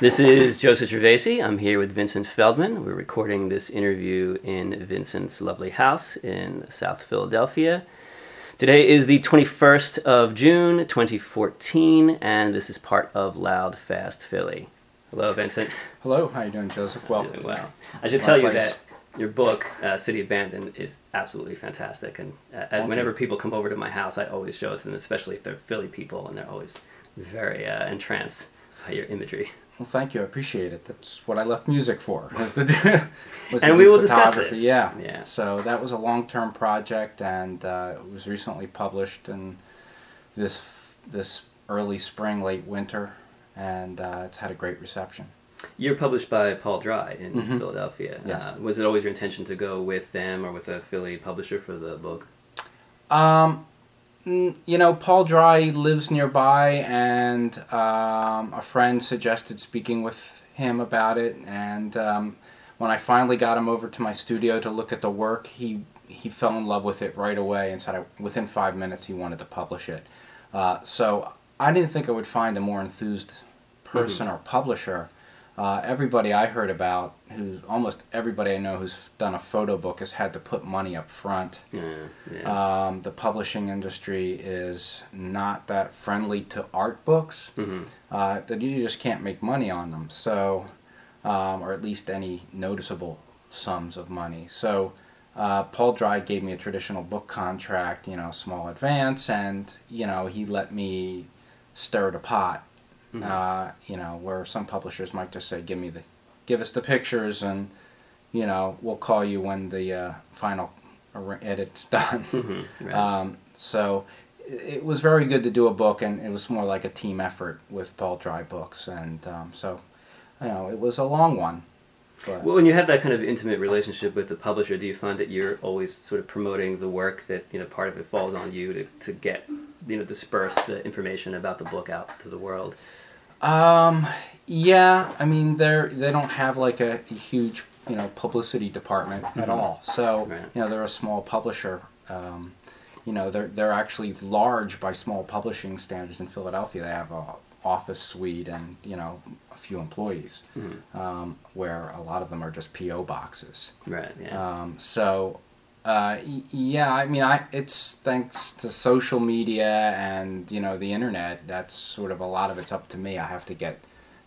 This is Joseph Gervasi. I'm here with Vincent Feldman. We're recording this interview in Vincent's lovely house in South Philadelphia. Today is the 21st of June, 2014, and this is part of Loud Fast Philly. Hello, Vincent. Hello, how are you doing, Joseph? Well, Doing well. I should tell you that your book, uh, City Abandoned, is absolutely fantastic. And uh, whenever you. people come over to my house, I always show it to them, especially if they're Philly people, and they're always very uh, entranced by your imagery. Well, thank you. I appreciate it. That's what I left music for. Was to do, was to And do we will discuss photography. this. Yeah. Yeah. So that was a long-term project, and uh, it was recently published in this this early spring, late winter, and uh, it's had a great reception. You're published by Paul Dry in Mhm. Philadelphia. Yes. Uh, was it always your intention to go with them or with a Philly publisher for the book? Um, you know, Paul Dry lives nearby, and um, a friend suggested speaking with him about it. And um, when I finally got him over to my studio to look at the work, he he fell in love with it right away and said I, within five minutes he wanted to publish it. Uh, so I didn't think I would find a more enthused person or publisher. Uh, everybody I heard about, who's almost everybody I know who's done a photo book, has had to put money up front. Yeah. yeah. Um, the publishing industry is not that friendly to art books. Mm-hmm. Uh, that you just can't make money on them. So, um, or at least any noticeable sums of money. So, uh, Paul Dry gave me a traditional book contract, you know, small advance, and you know he let me stir the pot. Mhm. Uh, you know, where some publishers might just say, "Give me the, give us the pictures, and you know, we'll call you when the uh, final edit's done." Mhm. Right. Um, so it it was very good to do a book, and it was more like a team effort with Paul Dry Books, and um, so you know it was a long one. But Well, when you have that kind of intimate relationship with the publisher, do you find that you're always sort of promoting the work that you know part of it falls on you to, to get you know disperse the information about the book out to the world? Um, yeah, I mean they're they don't have like a, huge you know publicity department at Mhm. all. So Right. you know they're a small publisher. Um, you know they're they're actually large by small publishing standards in Philadelphia. They have a office suite and you know a few employees. Mhm. um, where a lot of them are just PO boxes. Right. Yeah. Um, so, uh, yeah, I mean, I it's thanks to social media and you know the internet. That's sort of a lot of it's up to me. I have to get,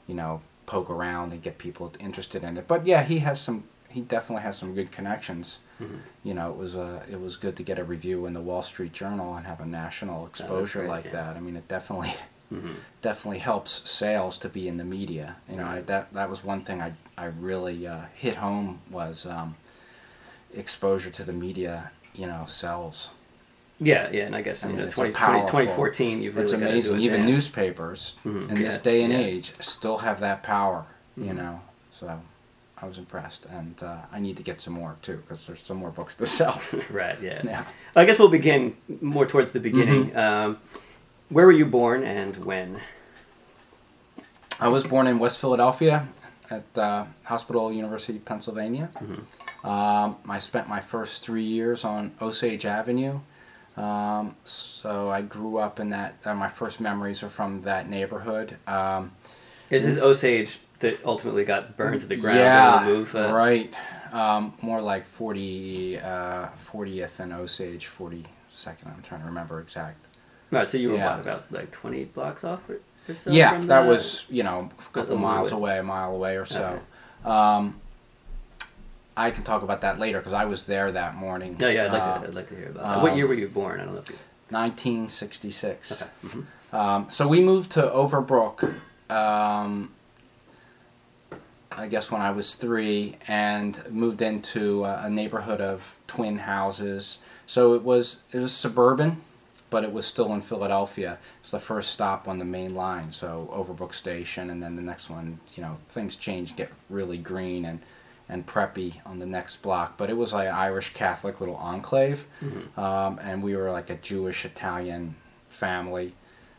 you know, poke around and get people interested in it. But yeah, he has some. He definitely has some good connections. Mhm. You know, it was uh, it was good to get a review in the Wall Street Journal and have a national exposure great, like yeah. that. I mean, it definitely Mhm. definitely helps sales to be in the media. You know, I, that that was one thing I I really uh, hit home was um, exposure to the media. You know, sells. Yeah. Yeah. And I guess I you know, it's 20, 2014, you've really it's amazing. It Even now. newspapers Mhm. in this day and yeah. age still have that power. You Mhm. know, so I was impressed, and uh, I need to get some more too because there's some more books to sell. right. Yeah. yeah. I guess we'll begin more towards the beginning. Mm-hmm. Um, where were you born and when? I was born in West Philadelphia at uh, Hospital University, Pennsylvania. Um, I spent my first three years on Osage Avenue. Um, so I grew up in that. Uh, my first memories are from that neighborhood. Um, Is this Osage that ultimately got burned to the ground? yeah, removed, uh, right. Um, more like 40, uh, 40th and Osage, 42nd. I'm trying to remember exact. Right. So you were Yeah. what, about like 20 blocks off or, or so? yeah, that the- was you know a couple miles away, a mile away or so. Um, I can talk about that later because I was there that morning. No, yeah, I'd like Uh, to. I'd like to hear about that. What um, year were you born? I don't know if you. 1966. Okay. mhm. Um, so we moved to Overbrook, um, I guess when I was three, and moved into a, a neighborhood of twin houses. So it was it was suburban, but it was still in Philadelphia. It's the first stop on the main line, so Overbrook Station, and then the next one. You know, things change, get really green and and preppy on the next block. But it was like an Irish Catholic little enclave, Mhm. um, and we were like a Jewish Italian family.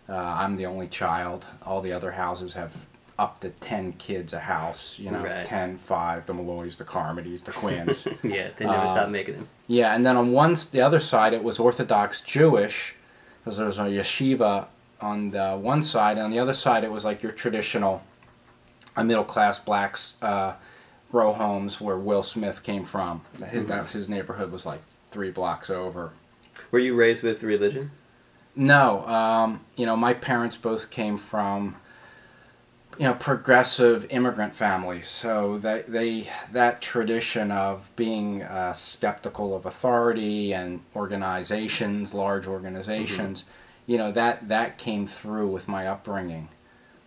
Uh, I'm the only child. All the other houses have up to 10 kids a house, you know, Right. ten, five, the Malloys, the Carmodys, the Quins. yeah, they never Um, stopped making them. yeah, and then on one, the other side, it was Orthodox Jewish, because there was a yeshiva on the one side, and on the other side, it was like your traditional a middle class blacks uh, row homes where Will Smith came from. His, that, his neighborhood was like three blocks over. Were you raised with religion? No, um, you know, my parents both came from, you know, progressive immigrant families. So they, they that tradition of being uh, skeptical of authority and organizations, large organizations, you know, that that came through with my upbringing.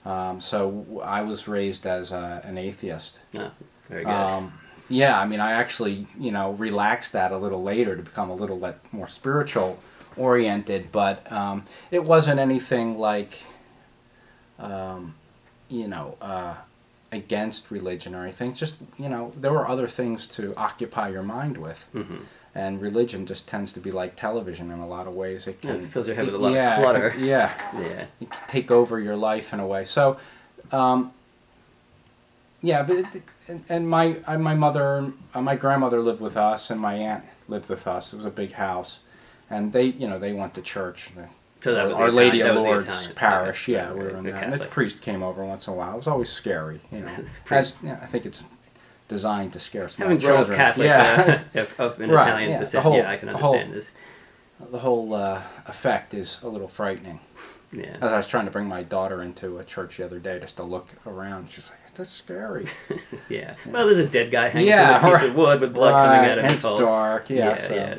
Um, so I was raised as a, an atheist. No, very good. Um, yeah, I mean, I actually, you know, relaxed that a little later to become a little bit more spiritual oriented, but um, it wasn't anything like, um, you know, uh, against religion or anything. Just, you know, there were other things to occupy your mind with. hmm And religion just tends to be like television in a lot of ways. It Yeah, can it fills your head with a lot yeah, of clutter. can- yeah, Yeah. it can take over your life in a way. So, um, yeah, but it, and, and my I, my mother, uh, my grandmother lived with us, and my aunt lived with us. It was a big house, and they, you know, they went to church. The- So that was the Our Lady Italian- of the Lourdes parish. okay. Yeah, Okay, we were in the that. And the priest came over once in a while. It was always scary, you know. As I think it's designed to scare small Having children. Catholic, yeah. uh, an Right, Italian yeah, the descent, whole- yeah, I can the whole- understand this. the whole uh, effect is a little frightening. Yeah. As I was trying to bring my daughter into a church the other day just to look around, she's like, "That's scary." yeah. Well, there's a dead guy hanging Yeah, from a piece right. of wood with blood Right, coming out of his it's dark. Yeah. yeah. so. yeah.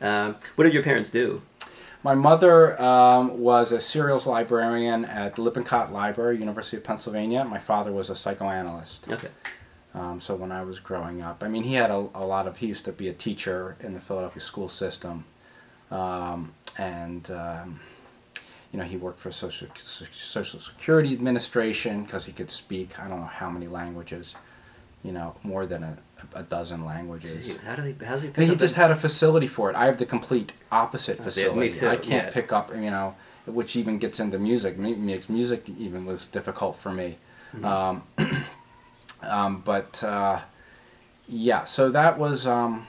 Um, what did your parents do? My mother um, was a serials librarian at the Lippincott Library, University of Pennsylvania. My father was a psychoanalyst. Okay. Um, so when I was growing up, I mean, he had a, a lot of. He used to be a teacher in the Philadelphia school system, um, and um, you know he worked for social Social Security Administration because he could speak. I don't know how many languages, you know, more than a, a dozen languages. Jeez, how did he? How's he? Pick he just had a facility for it. I have the complete opposite facility. too, I can't yeah. pick up, you know, which even gets into music. Makes music even was difficult for me. Mhm. Um, um, but uh, yeah, so that was. Um,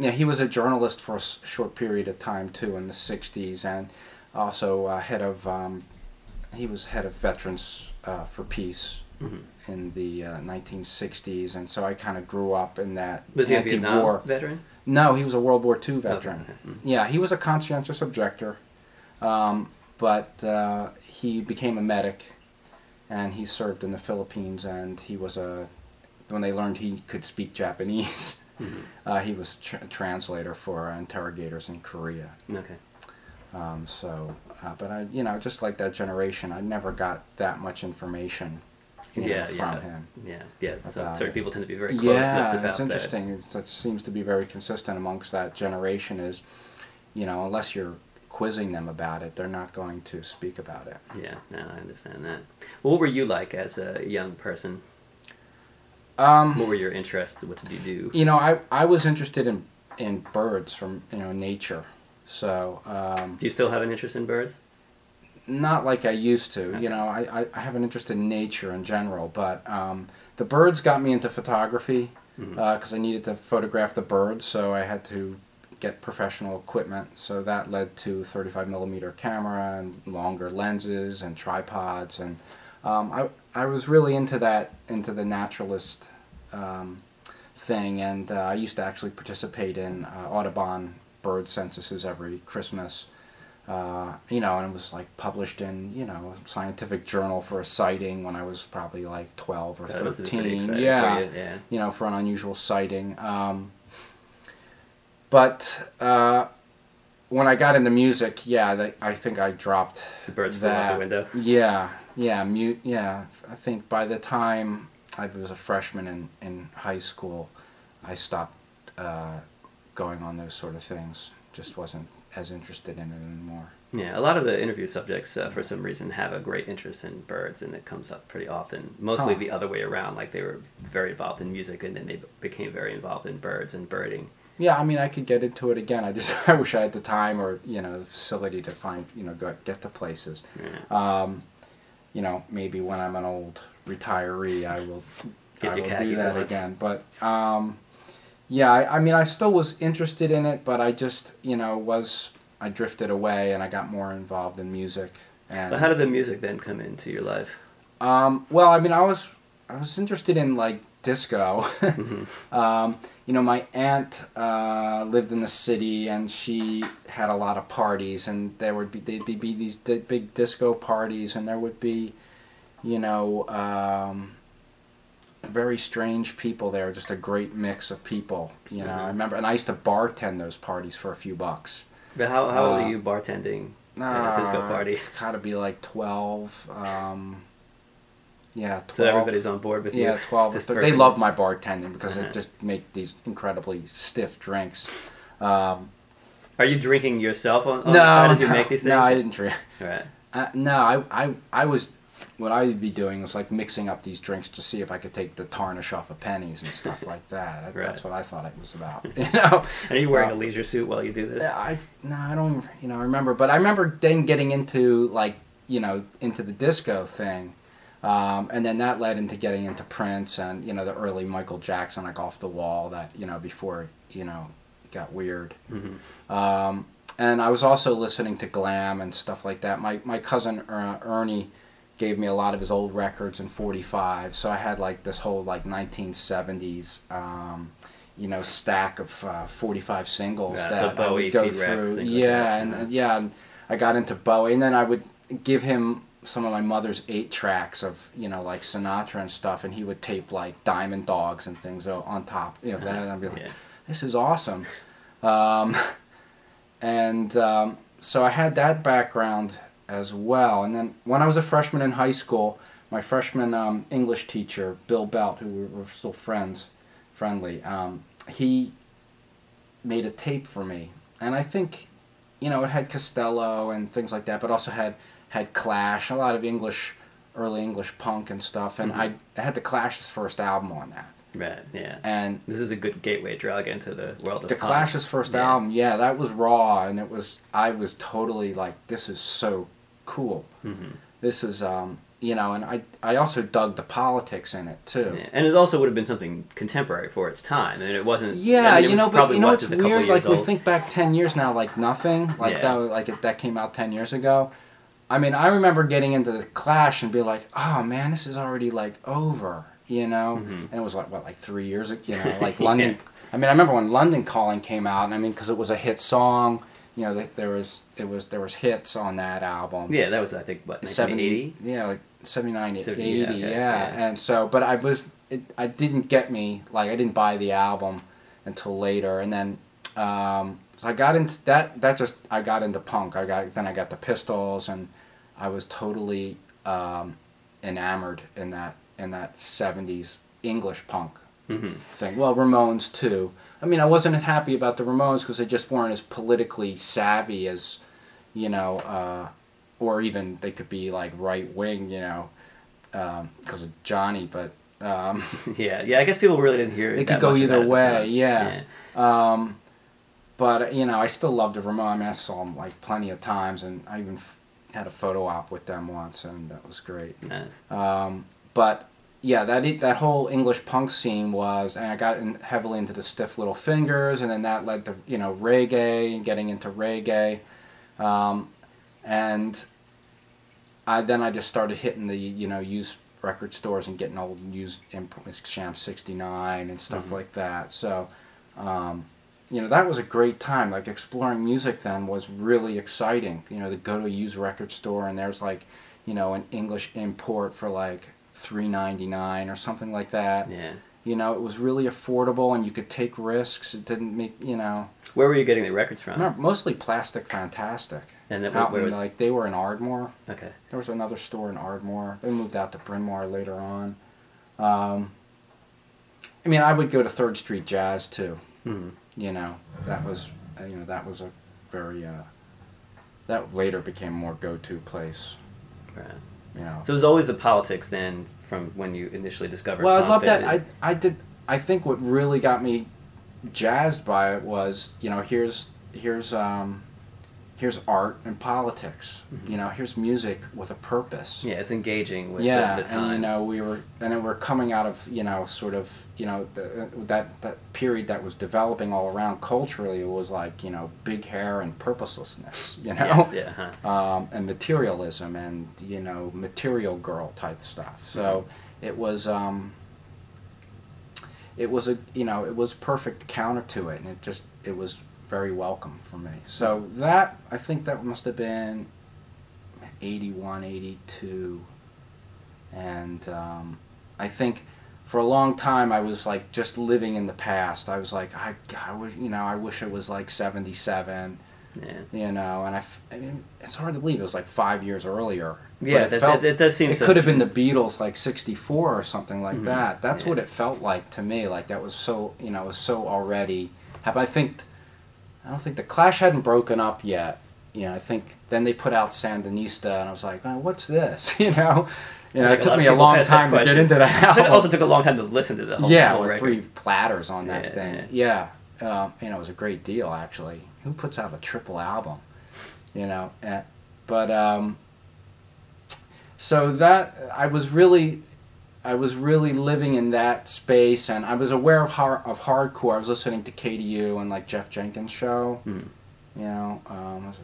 yeah, he was a journalist for a short period of time too in the '60s, and also uh, head of. Um, he was head of Veterans uh, for Peace Mhm. in the uh, 1960s, and so I kind of grew up in that Was he a anti-war. Vietnam veteran? No, he was a World War II veteran. Okay. Mhm. Yeah, he was a conscientious objector, um, but uh, he became a medic, and he served in the Philippines. And he was a when they learned he could speak Japanese, Mhm. uh, he was a tr- translator for interrogators in Korea. Okay. Um, so, uh, but I, you know, just like that generation, I never got that much information you know, from yeah. him. Yeah, yeah. So certain it. people tend to be very close-lipped Yeah, it's interesting. It's, that seems to be very consistent amongst that generation. Is you know, unless you're quizzing them about it, they're not going to speak about it. Yeah, no, I understand that. Well, what were you like as a young person? Um, What were your interests? What did you do? you know, I I was interested in in birds from you know nature, so um, Do you still have an interest in birds? not like I used to. Okay. You know, I, I, have an interest in nature in general, but um, the birds got me into photography because I needed to photograph the birds, so I had to get professional equipment. So that led to 35 millimeter camera and longer lenses and tripods, and um, I I was really into that into the naturalist um, thing, and uh, I used to actually participate in uh, Audubon bird censuses every Christmas. Uh, you know, and it was like published in you know a scientific journal for a sighting when I was probably like 12 or That 13. exciting Yeah, you. Yeah. you know, for an unusual sighting. Um, but uh, when I got into music, yeah, that, I think I dropped The birds flew out the window. Yeah, yeah, mute. Yeah, I think by the time I was a freshman in in high school, I stopped uh, going on those sort of things. Just wasn't as interested in it anymore. Yeah, a lot of the interview subjects, uh, for some reason, have a great interest in birds, and it comes up pretty often. Mostly Huh. the other way around, like they were very involved in music, and then they became very involved in birds and birding. Yeah, I mean, I could get into it again. I just I wish I had the time or you know the facility to find you know go get to places. Yeah. Um, you know, maybe when I'm an old retiree, I will Get I will do that on. again. But um, yeah, I, I mean, I still was interested in it, but I just you know was I drifted away and I got more involved in music. And But how did the music then come into your life? Um, well, I mean, I was I was interested in like disco. Mm-hmm. um, you know, my aunt uh, lived in the city, and she had a lot of parties, and there would be there'd be, be these di- big disco parties, and there would be, you know, um, very strange people there. Just a great mix of people. You know, I Mhm. remember, and I used to bartend those parties for a few bucks. But how, how old Uh, are you bartending at a disco Uh, party? Gotta be like twelve. Um, yeah, twelve. So everybody's on board with you. Yeah, twelve. they love my bartending because Uh-huh. I just make these incredibly stiff drinks. Um, Are you drinking yourself on, on no, the side as you no, make these things? no, I didn't drink. Right. Uh, no, I, I, I was. What I would be doing was like mixing up these drinks to see if I could take the tarnish off of pennies and stuff like that. Right. That's what I thought it was about. You know. Are you wearing Uh, a leisure suit while you do this? I no, I don't. You know, I remember, but I remember then getting into like you know into the disco thing, um, and then that led into getting into Prince and you know the early Michael Jackson like off the wall that you know before you know it got weird. Mhm. Um, and I was also listening to glam and stuff like that. My my cousin uh, Ernie gave me a lot of his old records in 45, so I had like this whole like 1970s. Um, you know, stack of uh, 45 singles Yeah, that so I would go through. Yeah, and Yeah. yeah, and I got into Bowie, and then I would give him some of my mother's eight tracks of you know like Sinatra and stuff, and he would tape like Diamond Dogs and things on top you know, of that, and I'd be like, Yeah. this is awesome. Um, and um, so I had that background as well. And then when I was a freshman in high school, my freshman um, English teacher, Bill Belt, who we were still friends, friendly, um, he made a tape for me. And I think, you know, it had Costello and things like that, but also had, had Clash, a lot of English, early English punk and stuff. And Mhm. I, I had the Clash's first album on that. Right. Yeah. And This is a good gateway drug into the world of the punk. Clash's first Yeah. album, yeah, that was raw, and it was I was totally like, this is so cool. Mhm. This is, um, you know, and I I also dug the politics in it too. Yeah. And it also would have been something contemporary for its time. I mean, it wasn't. Yeah, I mean, it you know, but you know what, what's just a couple weird? Like we old? think back ten years now, like nothing, like Yeah. that, like it, that came out ten years ago. I mean, I remember getting into the Clash and be like, oh man, this is already like over, you know. Mhm. And it was like what, like three years, ago, you know, like London. I mean, I remember when London Calling came out, and I mean, because it was a hit song, you know, there was it was there was hits on that album. Yeah, that was I think what 1980. yeah, like 79, 80, 70, yeah, yeah, okay, yeah. And so, but I was, it, I didn't get me, like, I didn't buy the album until later. And then, um, so I got into that, that just, I got into punk. I got, then I got the Pistols, and I was totally um, enamored in that, in that 70s English punk hmm thing. Well, Ramones too. I mean, I wasn't as happy about the Ramones because they just weren't as politically savvy as, you know, uh, or even they could be like right wing, you know, because of Johnny. But um, Yeah, yeah. I guess people really didn't hear. It could go either about it at the way, time. yeah. um, but you know, I still loved the Ramones. I mean, I saw them like plenty of times, and I even f- had a photo op with them once, and that was great. Nice. Um, but yeah, that that whole English punk scene was, and I got in heavily into the Stiff Little Fingers, and then that led to you know reggae and getting into reggae, um, and I then I just started hitting the you know used record stores and getting old used imp- Sham '69 and stuff Mhm. like that. So. Um, you know that was a great time like exploring music then was really exciting you know to go to a used record store and there's like you know an english import for like 3.99 or something like that Yeah. you know it was really affordable and you could take risks it didn't make you know Where were you getting the records from? remember, mostly plastic fantastic And then out where in, was? like they were in ardmore okay. there was another store in ardmore they moved out to bryn mawr later on um, i mean i would go to third street jazz too hmm you know that was you know that was a very uh, that later became more go-to place Right. you know So it was always the politics then from when you initially discovered. well i love that i i did i think what really got me jazzed by it was you know here's here's um here's art and politics. You know, here's music with a purpose. Yeah, it's engaging with yeah, the, the time. and you know we were, and then we're coming out of you know sort of you know the, that that period that was developing all around culturally. It was like you know big hair and purposelessness, you know, Yes, yeah, huh. um, and materialism and you know material girl type stuff. So it was. Um, it was a you know it was perfect counter to it and it just it was very welcome for me so that i think that must have been 81 82 and um, i think for a long time i was like just living in the past i was like i, I wish you know i wish it was like 77 yeah. you know and I, f- I mean it's hard to believe it was like five years earlier Yeah, it that, felt- that, that does seem it so could have been the Beatles, like '64 or something like Mhm. that. That's Yeah. what it felt like to me. Like that was so, you know, it was so already. But I think, I don't think the Clash hadn't broken up yet. You know, I think then they put out Sandinista, and I was like, oh, what's this? You know, you know, Like it took me a long time to get into that It also took a long time to listen to the whole, yeah, whole with record. three platters on that Yeah, thing. Yeah, Uh, you know, it was a great deal actually. Who puts out a triple album? You know, uh, but um, so that I was really, I was really living in that space, and I was aware of har- of hardcore. I was listening to KDU and like Jeff Jenkins show. Mhm. You know, um, was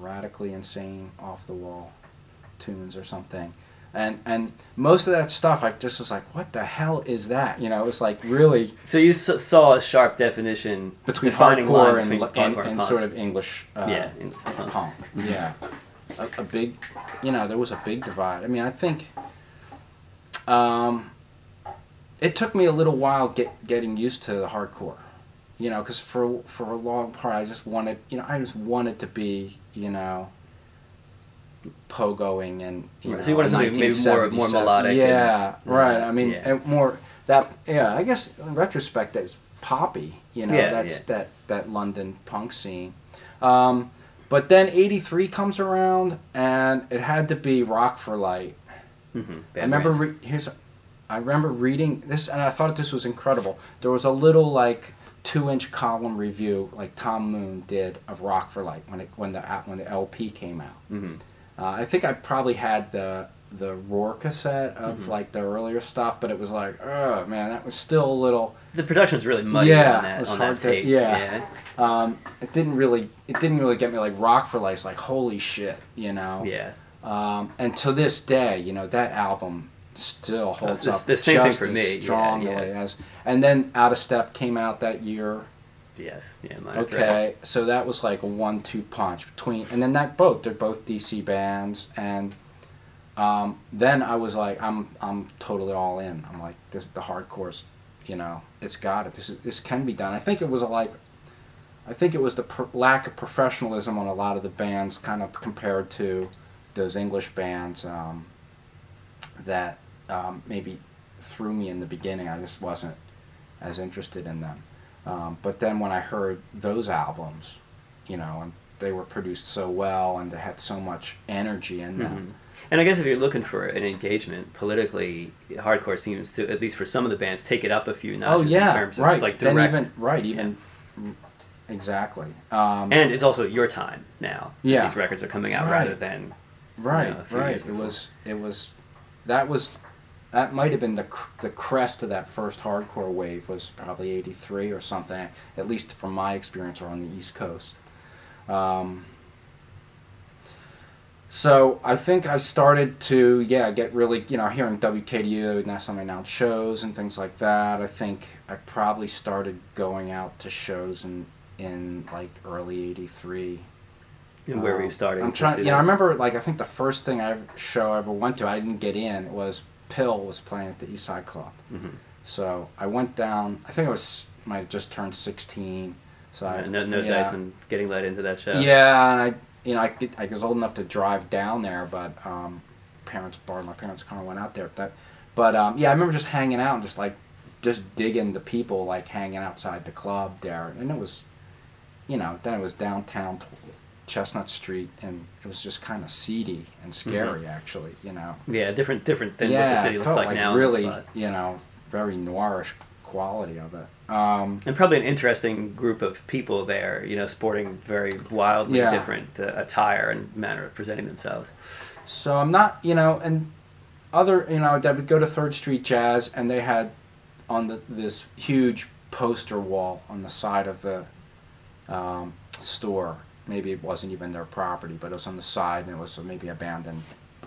radically insane, off the wall tunes or something. And, and most of that stuff, I just was like, what the hell is that? You know, it was like really So you s- saw a sharp definition between hardcore and, between and, and punk. sort of English uh, yeah, punk. punk. Yeah, a, a big, you know, there was a big divide. I mean, I think um, it took me a little while get getting used to the hardcore, you know, because for for a long part I just wanted, you know, I just wanted to be, you know, pogoing and you Right, know, so you wanted something maybe more- more 1977. melodic and- Yeah, right. I mean, Yeah. and more that. Yeah, I guess in retrospect, that's poppy. You know, Yeah, that's yeah. that that London punk scene. Um, but then '83 comes around, and it had to be Rock for Light. Mhm, I remember re- here's, I remember reading this, and I thought this was incredible. There was a little like two-inch column review, like Tom Moon did of Rock for Light when it when the when the LP came out. Mhm. Uh, I think I probably had the the ROIR cassette of Mhm. like the earlier stuff, but it was like, oh man, that was still a little. The production's really muddy Yeah, on it that was on hard that to- tape. yeah. Um, it didn't really, it didn't really get me like Rock for Light's like holy shit, you know. yeah. Um, and to this day, you know, that album still holds the- up the same thing just for as me, strongly yeah. as. And then Out of Step came out that year. Yes. Yeah. Okay, so that was like a one-two punch between, and then that both they're both DC bands, and um, then I was like, I'm I'm totally all in. I'm like, this the hardcore's, you know, it's got it. This is, this can be done. I think it was a, like, I think it was the per- lack of professionalism on a lot of the bands, kind of compared to those English bands um, that um, maybe threw me in the beginning. I just wasn't as interested in them. Um, but then when I heard those albums, you know, and they were produced so well and they had so much energy in them. Mhm. And I guess if you're looking for an engagement politically, hardcore seems to, at least for some of the bands, take it up a few Oh notches yeah, in terms of right. like then direct. even right, even exactly. Um, and it's also your time now. that Yeah. These records are coming out Right. rather than right, you know, a few right. It was it was that was that might have been the cr- the crest of that first hardcore wave was probably 83 or something at least from my experience or on the east coast. Um, so I think I started to yeah get really you know hearing WKDU nationally announced shows and things like that. I think I probably started going out to shows in in like early 83 and where were you starting? I'm trying. You know, I remember like I think the first thing I ever, show I ever went to, I didn't get in. Was PiL was playing at the East Side Club. Mhm. So I went down. I think I was might have just turned 16. So I, no, no yeah. dice and getting let into that show. Yeah, and I you know I, I was old enough to drive down there, but um, parents borrowed my parents' car and went out there. That, but um, yeah, I remember just hanging out and just like just digging the people like hanging outside the club there, and it was, you know, then it was downtown Chestnut Street, and it was just kind of seedy and scary actually, you know. Yeah, different, different than yeah, what the city it looks like, like now. that really, you know, very noirish quality of it. Um, And probably an interesting group of people there, you know, sporting very wildly Yeah. different uh, attire and manner of presenting themselves. So I'm not, you know, and other, you know, I would go to Third Street Jazz, and they had on the this huge poster wall on the side of the um, store. Maybe it wasn't even their property, but it was on the side, and it was maybe abandoned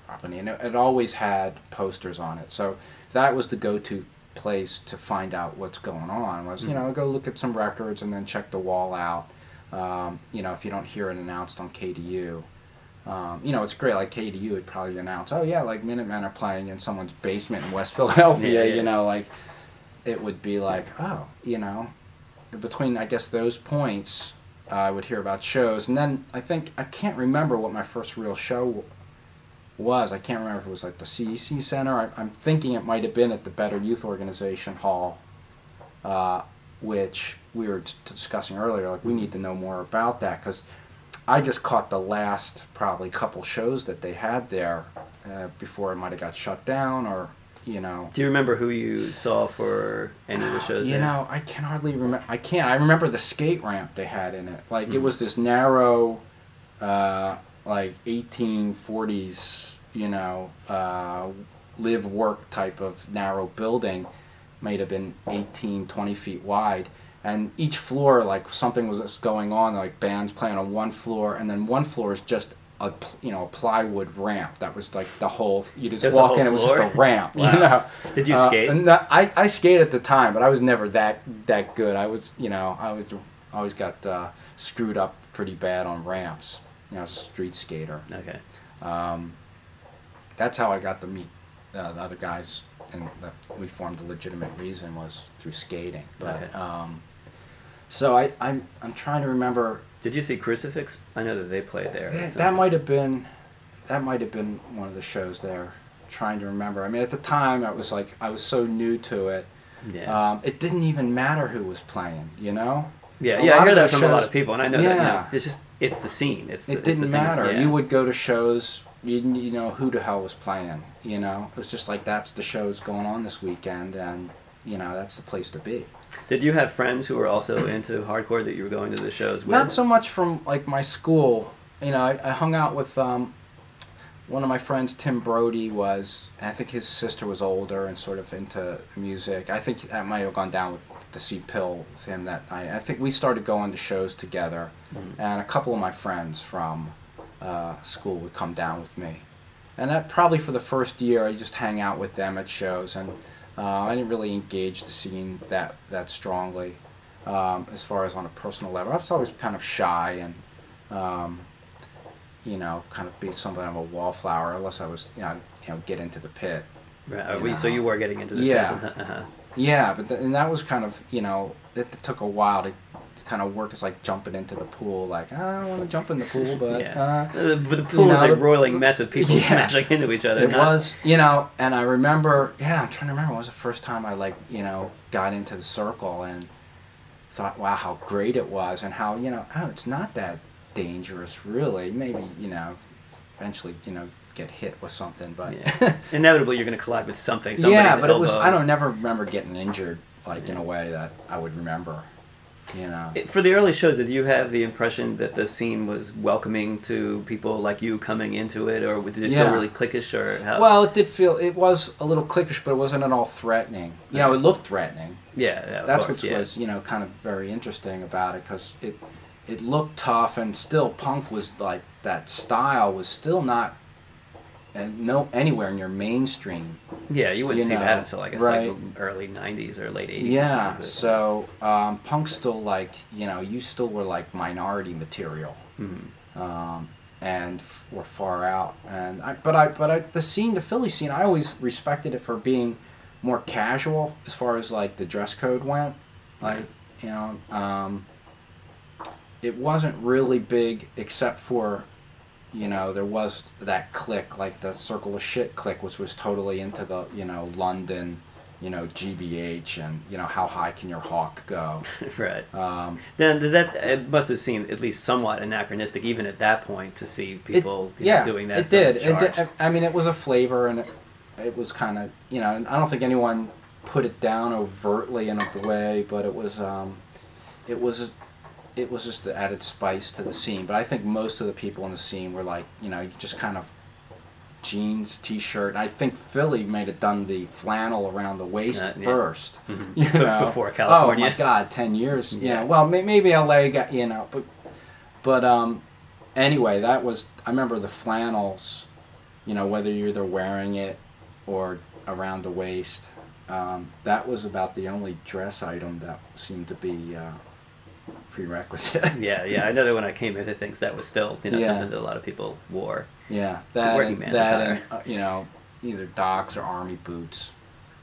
property, and it, it always had posters on it. So that was the go-to place to find out what's going on. Was you know go look at some records and then check the wall out. Um, you know if you don't hear it announced on KDU. Um, you know, it's great. Like KDU would probably announce, "Oh yeah, like Minutemen are playing in someone's basement in West Philadelphia." Yeah, yeah. You know, like it would be like, "Oh, you know." Between I guess those points, uh, I would hear about shows, and then I think I can't remember what my first real show was. I can't remember if it was like the CEC Center. I, I'm thinking it might have been at the Better Youth Organization Hall, uh, which we were t- discussing earlier. Like we need to know more about that because I just caught the last probably couple shows that they had there uh, before it might have got shut down or you know. Do you remember who you saw for any of the shows? You there? know, I can hardly remember. I can't. I remember the skate ramp they had in it. Like it Mhm. was this narrow, uh, like 1840s, you know, uh, live work type of narrow building. Might have been 18, 20 feet wide. And each floor, like something was going on, like bands playing on one floor, and then one floor is just a you know a plywood ramp. That was like the whole. You just Just walk in, it was just a ramp. Wow. You know. Did you Uh, skate? and that- I, I skated at the time, but I was never that that good. I was, you know, I was always got uh, screwed up pretty bad on ramps. You know, I was a street skater. Okay. Um, that's how I got to meet uh, the other guys, and that we formed a legitimate reason was through skating. But Okay. um, so I, I'm I'm trying to remember. Did you see Crucifix? I know that they played there. That, that might have been that might have been one of the shows there. Trying to remember. I mean, at the time, I was like I was so new to it. Yeah. Um, it didn't even matter who was playing, you know. yeah, a yeah, I hear that from a lot of people, and I know that. You know, Yeah. it's just it's the scene. It's the, It didn't things- matter. yeah. You would go to shows, you you know who the hell was playing. You know, it was just like that's the shows going on this weekend, and you know that's the place to be. Did you have friends who were also into hardcore that you were going to the shows with? Not so much from like my school. You know, I, I hung out with um, one of my friends, Tim Brody, was I think his sister was older and sort of into music. I think that might have gone down with to see PiL with him that night. I think we started going to shows together, Mhm. and a couple of my friends from uh, school would come down with me. And that probably for the first year, I just hang out with them at shows, and uh, I didn't really engage the scene that that strongly, um, as far as on a personal level. I was always kind of shy and, um, you know, kind of be something of a wallflower, unless I was, you know, you know, get into the pit. Right. You we, so you were getting into the Yeah. pits and- uh-huh. Yeah, but th- and that was kind of, you know, it took a while to kind of work. is like jumping into the pool. Like I don't want to jump in the pool, but yeah. uh, Uh, but the pool is know, a roiling mess of people yeah. smashing into each other. It not- was, you know, and I remember, yeah, I'm trying to remember. It was the first time I like, you know, got into the circle and thought, wow, how great it was, and how, you know, oh, it's not that dangerous, really. Maybe, you know, eventually, you know, get hit with something, but Yeah. Inevitably, you're going to collide with something. yeah, but it was I don't never remember getting injured like in a way that I would remember, you know. It- For the early shows, did you have the impression that the scene was welcoming to people like you coming into it, or did it Yeah. feel really cliquish, or how? Well, it did feel it was a little cliquish, but it wasn't at all threatening. You know, it looked threatening. yeah, yeah That's course, what yeah. was you know kind of very interesting about it because it it looked tough and still punk was like that style was still not no anywhere in your mainstream. Yeah, you wouldn't you see know, that until I guess right. like early '90s or late '80s. Yeah, so um, punk still like you know you still were like minority material. Mhm. um, and f- were far out. And I, but I, but I, the scene, the Philly scene, I always respected it for being more casual as far as like the dress code went. Like you know, um, it wasn't really big except for, you know, there was that click, like the Circle of Shit click, which was totally into the you know London. You know GBH and you know how high can your hawk go? right. Um, Then that it must have seemed at least somewhat anachronistic, even at that point, to see people know, yeah, doing that. It did. It did. I mean, it was a flavor, and it, it was kind of you know. and I don't think anyone put it down overtly in a way, but it was um, it was a, it was just added spice to the scene. But I think most of the people in the scene were like, you know, just kind of jeans, t-shirt. I think Philly might have done the flannel around the waist Uh, yeah. 1st Mhm. You know, Before California. Oh my God, ten years. Yeah. Yeah. Well, may, maybe LA got you know, but but um, anyway, that was I remember the flannels. You know, whether you're either wearing it or around the waist. Um, that was about the only dress item that seemed to be uh, prerequisite. Yeah, yeah. I know that when I came into things, that was still you know Yeah. something that a lot of people wore. yeah, that working that attire. and uh, you know either docks or army boots.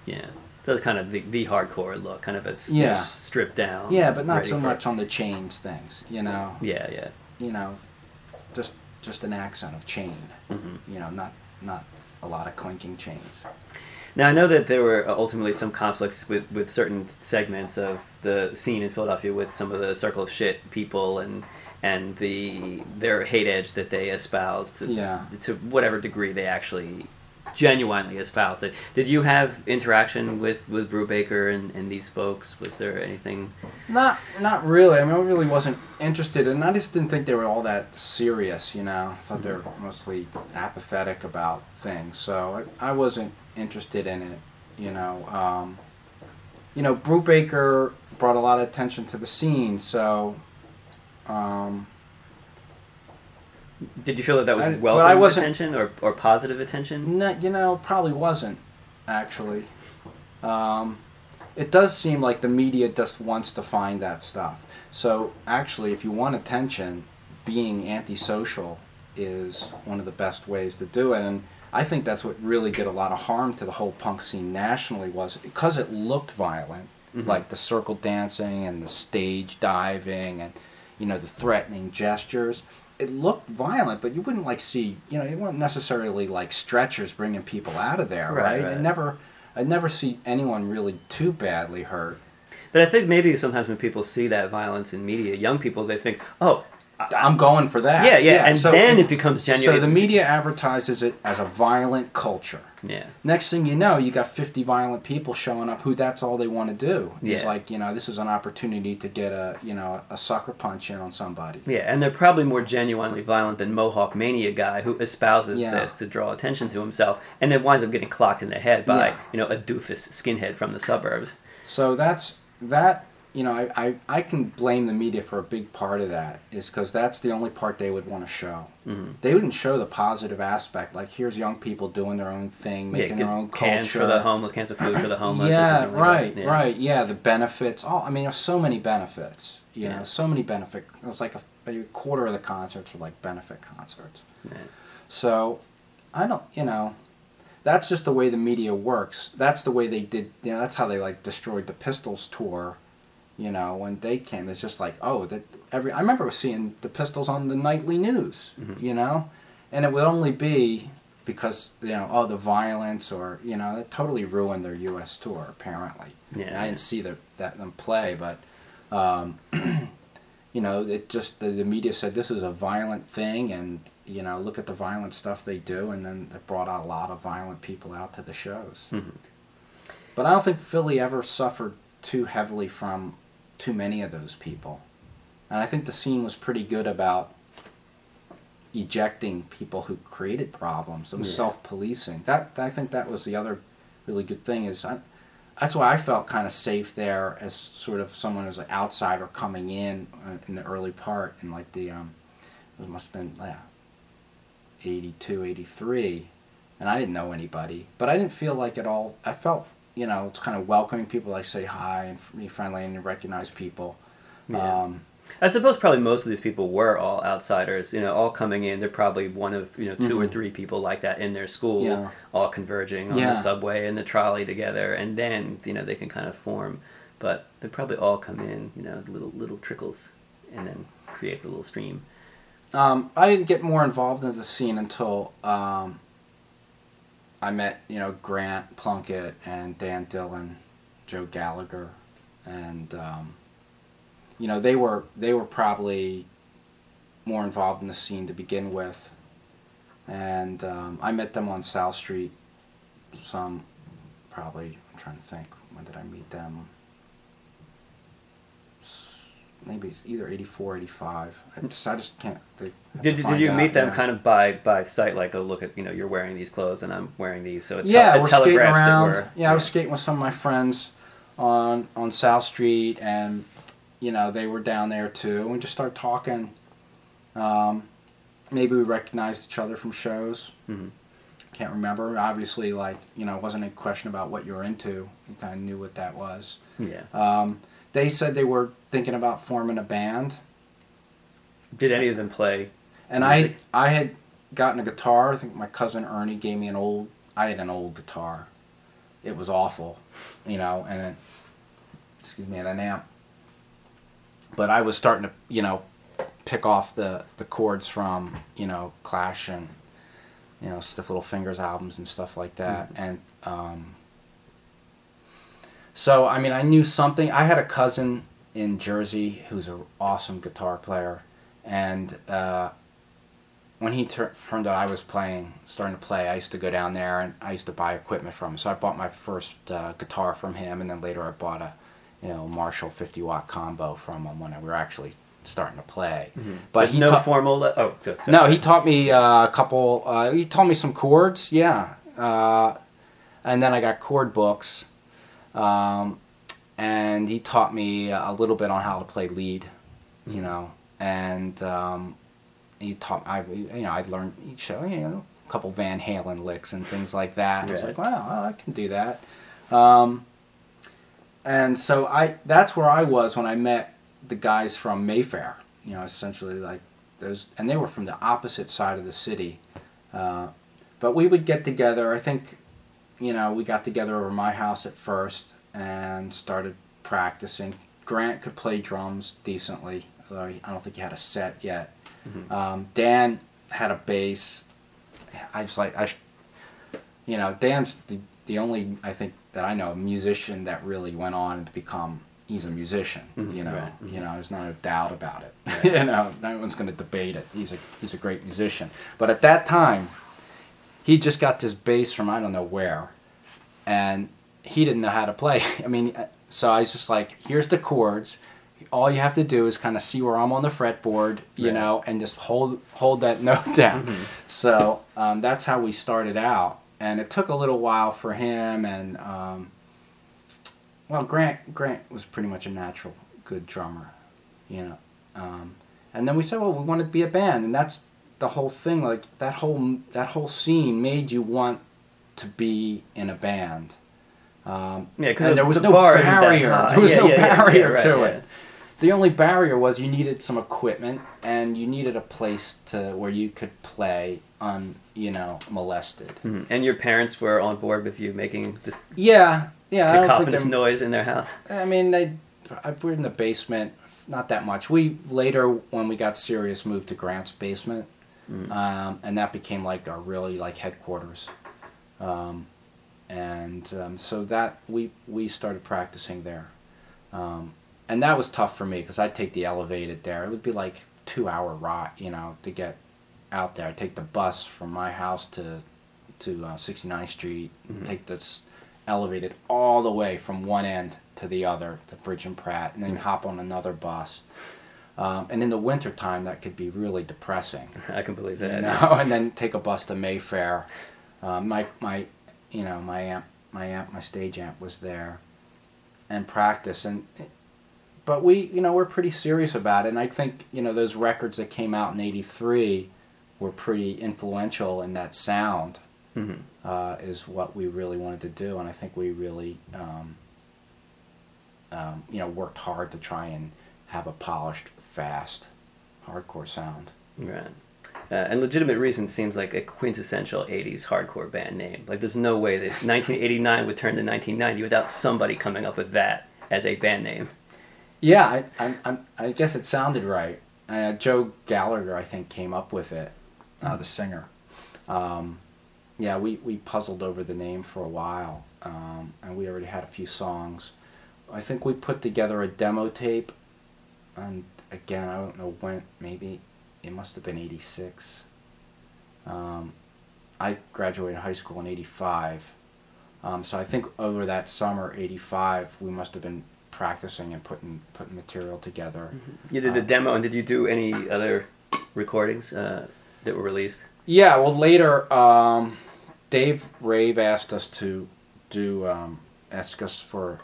Yeah. So it's kind of the, the hardcore look, kind of it's you know, Yeah. stripped down. Yeah, but not so much on the chains things. You know, Yeah, yeah. you know, just just an accent of chain. hmm You know, not not a lot of clinking chains. Now I know that there were uh, ultimately some conflicts with, with certain segments of the scene in Philadelphia with some of the circle of shit people and and the their hate edge that they espoused to, Yeah. to whatever degree they actually genuinely espoused it. Did you have interaction with with Brubaker and, and these folks? Was there anything? Not not really. I mean, I really wasn't interested, and I just didn't think they were all that serious. You know, I thought they were mostly apathetic about things, so I, I wasn't interested in it. You know, um, you know, Brubaker brought a lot of attention to the scene, so. Um, Did you feel that that was I- welcome I wasn't- attention or, or positive attention? No, you know, probably wasn't actually. Um, it does seem like the media just wants to find that stuff. So actually, if you want attention, being antisocial is one of the best ways to do it. And I think that's what really did a lot of harm to the whole punk scene nationally was because it looked violent, Mhm. like the circle dancing and the stage diving and you know the threatening gestures. It looked violent, but you wouldn't like see you know you weren't necessarily like stretchers bringing people out of there, Right, right? right. It never, I'd never see anyone really too badly hurt. But I think maybe sometimes when people see that violence in media, young people they think, oh, I'm going for that. yeah, yeah, and so then it- it becomes genuine. So the media advertises it as a violent culture. yeah. Next thing you know, you got 50 violent people showing up who that's all they want to do. It's Yeah. like, you know, this is an opportunity to get a, you know, a sucker punch in on somebody. Yeah, and they're probably more genuinely violent than Mohawk Mania guy who espouses Yeah. this to draw attention to himself and then winds up getting clocked in the head by, Yeah. you know, a doofus skinhead from the suburbs. So that's that. You know, I, I, I can blame the media for a big part of that is because that's the only part they would want to show. hmm They wouldn't show the positive aspect, like here's young people doing their own thing, making get their own cans culture. for the homeless, cans of food for the homeless. yeah, like right. Yeah. right. Yeah, the benefits. Oh, I mean, there's so many benefits. You Yeah. know, so many benefit. It was like a, a quarter of the concerts were like benefit concerts. Yeah. So, I don't. You know, that's just the way the media works. That's the way they did. You know, that's how they like destroyed the Pistols tour. You know, when they came, it's just like, oh, that every. I remember seeing the Pistols on the nightly news. Mhm. You know, and it would only be because you know, oh, the violence, or you know, that totally ruined their U.S. tour. Apparently, Yeah. And I didn't see the, that them play, but. Um, you know, it just the, the media said this is a violent thing, and you know, look at the violent stuff they do, and then it brought out a lot of violent people out to the shows. Mhm. But I don't think Philly ever suffered too heavily from too many of those people, and I think the scene was pretty good about ejecting people who created problems. It was Yeah. self-policing. That I think that was the other really good thing is I, that's why I felt kind of safe there as sort of someone as an outsider coming in uh, in the early part in like the um, it must have been yeah, 82, 83, and I didn't know anybody, but I didn't feel like at all. I felt you know it's kind of welcoming people. like say hi and be friendly and recognize people. Yeah. Um, I suppose probably most of these people were all outsiders, you know, all coming in. They're probably one of, you know, 2 or Mhm. three people like that in their school, Yeah. all converging on Yeah. the subway and the trolley together, and then, you know, they can kind of form. But they probably all come in, you know, little little trickles, and then create the little stream. Um, I didn't get more involved in the scene until um, I met, you know, Grant Plunkett and Dan Dillon, Joe Gallagher, and um, you know they were they were probably more involved in the scene to begin with, and um, I met them on South Street some probably. I'm trying to think. When did I meet them? Maybe it's either 84, 85. I just, I just can't. They, did, did you meet them yeah. kind of by by sight, like, oh look at you know you're wearing these clothes and I'm wearing these, so it yeah, te- we're skating around. We're, yeah, yeah, I was skating with some of my friends on on South Street, and you know they were down there too. And we just started talking. Um, maybe we recognized each other from shows. Mm-hmm. Can't remember. Obviously, like you know, it wasn't a question about what you were into. You kind of knew what that was. Yeah. Um, they said they were thinking about forming a band. Did any of them play? And music? I I had gotten a guitar. I think my cousin Ernie gave me an old. I had an old guitar. It was awful, you know, and it, excuse me, and an amp. But I was starting to, you know, pick off the the chords from, you know, Clash and, you know, Stiff Little Fingers albums and stuff like that, mm-hmm. and um, so I mean, I knew something. I had a cousin in Jersey who's an awesome guitar player, and uh, when he tur- turned out I was playing, starting to play, I used to go down there and I used to buy equipment from him. So I bought my first uh, guitar from him, and then later I bought a, you know, Marshall 50 watt combo from him when we were actually starting to play. Mm-hmm. But he no ta- formal. Le- oh, sorry. no, he taught me uh, a couple. Uh, he taught me some chords. Yeah, uh, and then I got chord books um, and he taught me a little bit on how to play lead, you mm-hmm. know, and um, he taught I you know I learned each show you know a couple Van Halen licks and things like that. Right. I was like, wow, well, I can do that. Um, and so I that's where I was when I met the guys from Mayfair. You know, essentially like those, and they were from the opposite side of the city. Uh, but we would get together. I think you know, we got together over my house at first and started practicing. Grant could play drums decently, although I don't think he had a set yet. Mm-hmm. Um, Dan had a bass. I was like, I, sh- you know, Dan's the, the only I think that I know musician that really went on to become. He's a musician, mm-hmm. you know. Right. Mm-hmm. You know, there's not a doubt about it. Right. you know, no one's going to debate it. He's a he's a great musician. But at that time, he just got this bass from I don't know where, and he didn't know how to play. I mean, uh, so I was just like, here's the chords. All you have to do is kind of see where I'm on the fretboard, you right. know, and just hold hold that note down. Mm-hmm. So um, that's how we started out, and it took a little while for him. And um, well, Grant Grant was pretty much a natural good drummer, you know. Um, and then we said, well, we want to be a band, and that's the whole thing like that whole that whole scene made you want to be in a band um, yeah because there was the no barrier there was yeah, no yeah, barrier right, to it the only barrier was you needed some equipment and you needed a place to where you could play un you know molested mm-hmm. and your parents were on board with you making this yeah yeah cacophonous noise in their house i mean they I, we're in the basement not that much we later when we got serious moved to grant's basement Mm. Um, and that became like our really like headquarters. Um, and um, so that we we started practicing there, um, and that was tough for me because I'd take the elevated there. It would be like two hour ride, you know, to get out there. I'd take the bus from my house to to uh, 69th Street, mm-hmm. take this elevated all the way from one end to the other, to Bridge and Pratt, and then mm-hmm. hop on another bus. Um, and in the wintertime, that could be really depressing. I can believe that. You know, and then take a bus to Mayfair. Um, my my, you know, my amp, my amp, my stage amp was there, and practice. And but we, you know, we're pretty serious about it. And I think you know those records that came out in '83 were pretty influential in that sound. Mm-hmm. Uh, is what we really wanted to do, and I think we really, um, um, you know, worked hard to try and have a polished fast, hardcore sound. Right. Uh, and legitimate reason seems like a quintessential 80s hardcore band name. Like, there's no way that 1989 would turn to 1990 without somebody coming up with that as a band name. Yeah, I, I, I, guess it sounded right. Uh, Joe Gallagher, I think, came up with it, uh, the singer. Um, yeah, we, we puzzled over the name for a while, um, and we already had a few songs. I think we put together a demo tape, and again, I don't know when, maybe it must have been 86. Um, I graduated high school in 85. Um, so I think over that summer '85, we must have been practicing and putting putting material together. You did a Uh, demo, and did you do any other recordings uh, that were released? Yeah, well, later, um, Dave Rave asked us to do, um, ask us for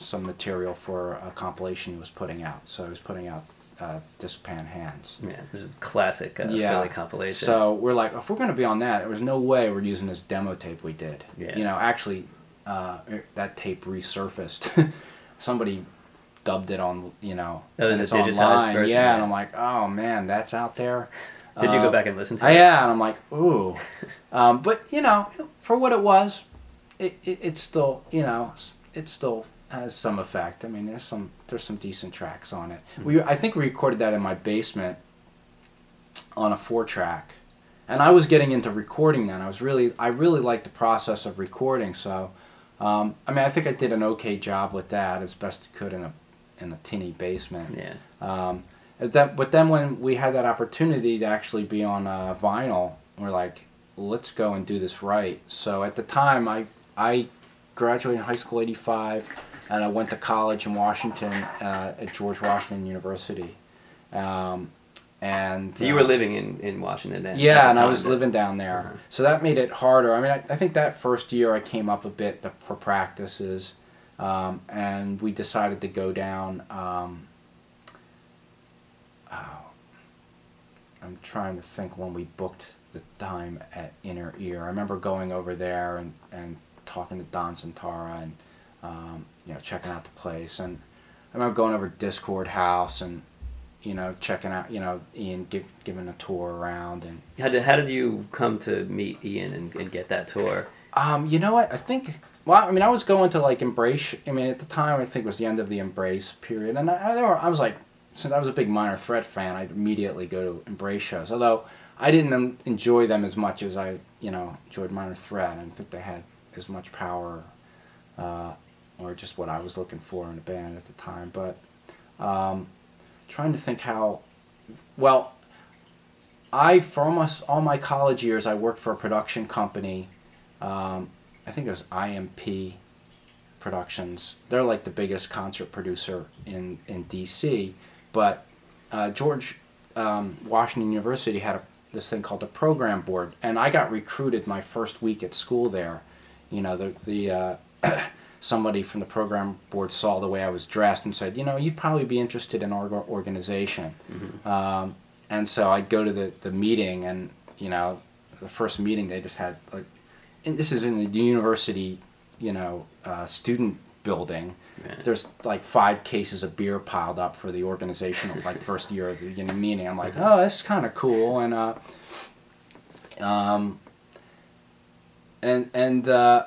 some material for a compilation he was putting out. So he was putting out uh, Discpan Hands. Yeah, this is a classic uh, Yeah. Philly compilation. So we're like, if we're going to be on that, there was no way we're using this demo tape we did. Yeah. You know, actually, uh, that tape resurfaced. Somebody dubbed it on, you know, Oh, and it's online. version, yeah, yeah. and I'm like, oh man, that's out there. did you go Uh, back and listen to I, it? yeah, and I'm like, ooh. Um, but you know, for what it was, it, it it's still you know it still has some effect. I mean, there's some there's some decent tracks on it. We I think we recorded that in my basement on a four track, and I was getting into recording then. I was really I really liked the process of recording. So, um, I mean, I think I did an okay job with that as best I could in a in a tinny basement. Yeah. Um, but that, but then when we had that opportunity to actually be on uh, vinyl, we're like, let's go and do this right. So at the time, I I graduated high school '85, and I went to college in Washington uh, at George Washington University. Um, and So you uh, were living in, in Washington then? yeah, and I was but- living down there, Uh-huh. so that made it harder. I mean, I, I think that first year I came up a bit to, for practices, um, and we decided to go down. Um, oh, I'm trying to think when we booked the time at Inner Ear. I remember going over there and, and talking to Don Zientara and um, you know checking out the place, and I remember going over to Dischord House and you know checking out you know Ian give, giving a tour around and How did, how did you come to meet Ian and, and get that tour? Um, you know what? I think. Well, I mean, I was going to like embrace. I mean, at the time, I think it was the end of the embrace period, and I, I, were- I was like, since I was a big Minor Threat fan, I'd immediately go to embrace shows. Although I didn't enjoy them as much as I, you know, enjoyed Minor Threat. I didn't think they had as much power, uh, or just what I was looking for in a band at the time. But um, trying to think how. Well, I for almost all my college years, I worked for a production company. Um, I think it was IMP Productions. They're like the biggest concert producer in in DC. But uh, George um, Washington University had a, this thing called the program board, and I got recruited my first week at school there. You know, the the uh, somebody from the program board saw the way I was dressed and said, you know, you'd probably be interested in our organization. Um, and so I'd go to the, the meeting, and you know, the first meeting they just had like, and this is in the university, you know, uh, student building. Yeah. There's like five cases of beer piled up for the organization of like first year of the you know, meeting. I'm like, oh, that's kind of cool, and uh, um, and and uh,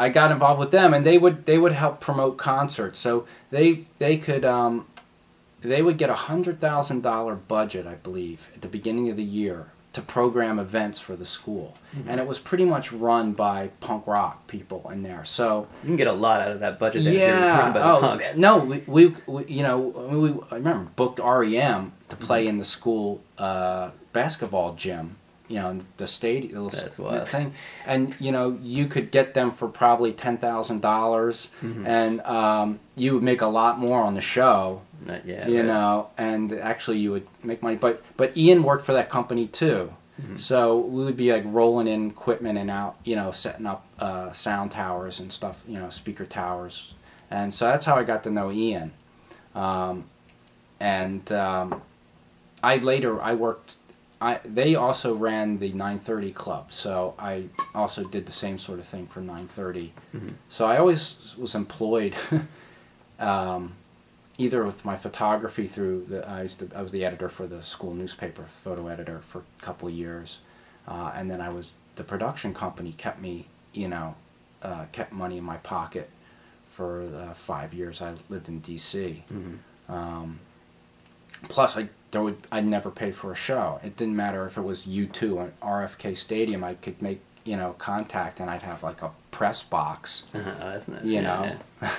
I got involved with them, and they would they would help promote concerts. So they they could um, they would get a hundred thousand dollar budget, I believe, at the beginning of the year to program events for the school, and it was pretty much run by punk rock people in there. So You can get a lot out of that budget that yeah, recording by the oh punks. no, we, we, we you know we, I remember booked REM to play in the school uh, basketball gym. You know, the stadium, the little thing, and you know you could get them for probably ten thousand dollars, Mhm. and um, you would make a lot more on the show Not yet. you know, and actually you would make money. But but Ian worked for that company too, Mhm. so we would be like rolling in equipment and out, you know, setting up uh, sound towers and stuff, you know, speaker towers, and so that's how I got to know Ian, um, and um, I later I worked. I, they also ran the 930 club, so I also did the same sort of thing for 930. Mhm. So I always was employed, um, either with my photography through the I used to I was the editor for the school newspaper, photo editor for a couple of years, uh, and then I was the production company kept me, you know, uh, kept money in my pocket for the five years I lived in D.C. Mhm. Um, plus, I there would I never paid for a show. It didn't matter if it was U two at RFK Stadium. I could make you know contact, and I'd have like a press box. Oh, that's nice. You yeah, know, yeah.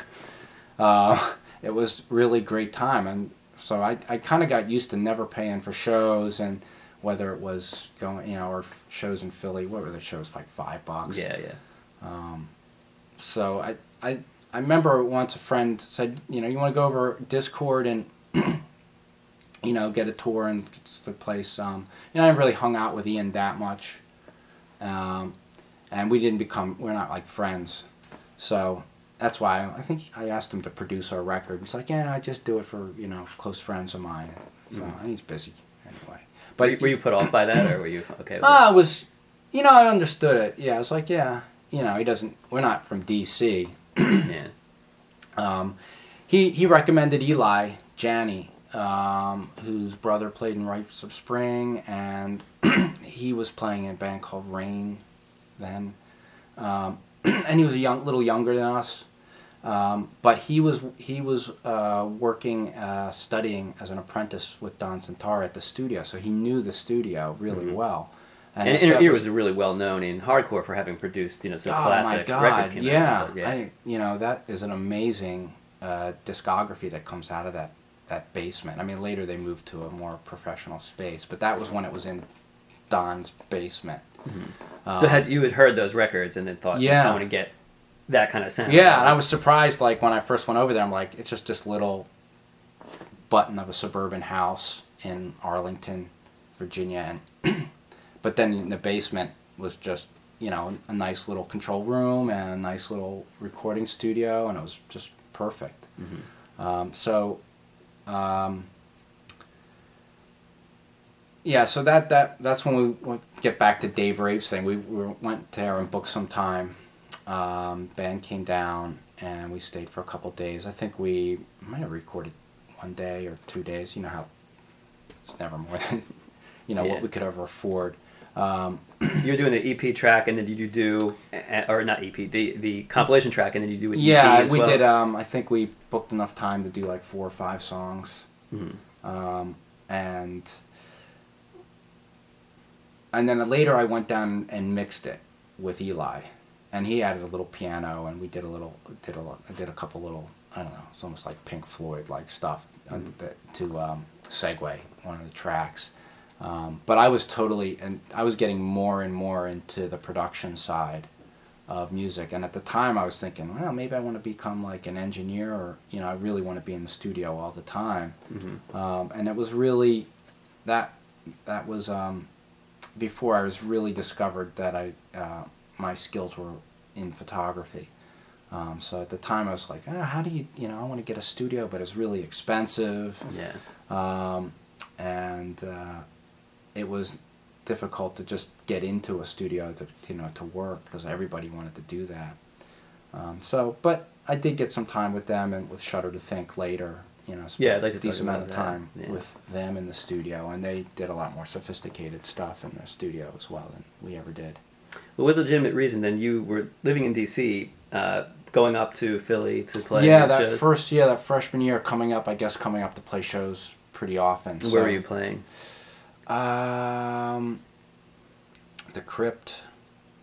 uh, it was really great time, and so I I kind of got used to never paying for shows, and whether it was going you know or shows in Philly, what were the shows like five bucks? Yeah, yeah. Um, so I, I I remember once a friend said, you know, you want to go over Dischord and you know get a tour and the place. Um, you know, I haven't really hung out with Ian that much, um, and we didn't become we're not like friends. So that's why I think I asked him to produce our record. He's like, yeah, I just do it for you know close friends of mine. So Mhm. he's busy anyway. But were you, were you put off by that, or were you okay? With Ah, I was, you know, I understood it. Yeah, I was like, yeah, you know, he doesn't. We're not from D.C. Yeah. Um, he he recommended Eli Janney, um, whose brother played in Rites of Spring, and he was playing in a band called Rain then, um, and he was a young little younger than us. Um, but he was he was uh, working uh, studying as an apprentice with Don Zientara at the studio, so he knew the studio really Mhm. well. And, so Inner Ear was really well known in hardcore for having produced, you know, some oh classic records. came Yeah, out. yeah. I, you know that is an amazing uh, discography that comes out of that that basement. I mean, later they moved to a more professional space, but that was when it was in Don's basement. Mhm. so had you had heard those records and then thought, Yeah. I want to get that kind of sound. Yeah, and I was surprised. Like when I first went over there, I'm like, it's just this little button of a suburban house in Arlington, Virginia, and but then in the basement was just you know a nice little control room and a nice little recording studio, and it was just perfect. Mhm. Um, so, um, yeah, so that that that's when we get back to Dave Rave's thing. We, we went there and booked some time. Um, band came down and we stayed for a couple days. I think we might have recorded one day or two days. You know how it's never more than you know Yeah. what we could ever afford. Um, you're doing the EP track, and then did you do, or not EP, the the compilation track, and then you do an EP yeah, we well? did. Um, I think we booked enough time to do like four or five songs. Mhm. um, and and then later I went down and mixed it with Eli, and he added a little piano, and we did a little did a I did a couple little I don't know it's almost like Pink Floyd like stuff uh, Mhm. to um, segue one of the tracks. Um, but I was totally and I was getting more and more into the production side of music, and at the time I was thinking, well, maybe I want to become like an engineer, or you know, I really want to be in the studio all the time Mhm. um, and it was really that that was um, before I was really discovered that I uh, my skills were in photography. Um, so at the time I was like, ah, how do you you know I want to get a studio, but it's really expensive, Yeah. um, and uh, it was difficult to just get into a studio to you know to work because everybody wanted to do that. Um, so, but I did get some time with them and with Shudder To Think later. You know, Yeah, I'd like a decent amount of that, time yeah. with them in the studio, and they did a lot more sophisticated stuff in the studio as well than we ever did. Well, with legitimate reason, then you were living in DC, uh, going up to Philly to play yeah, that shows. first yeah, that freshman year coming up, I guess coming up to play shows pretty often. Where so- were you playing? Um, the Crypt.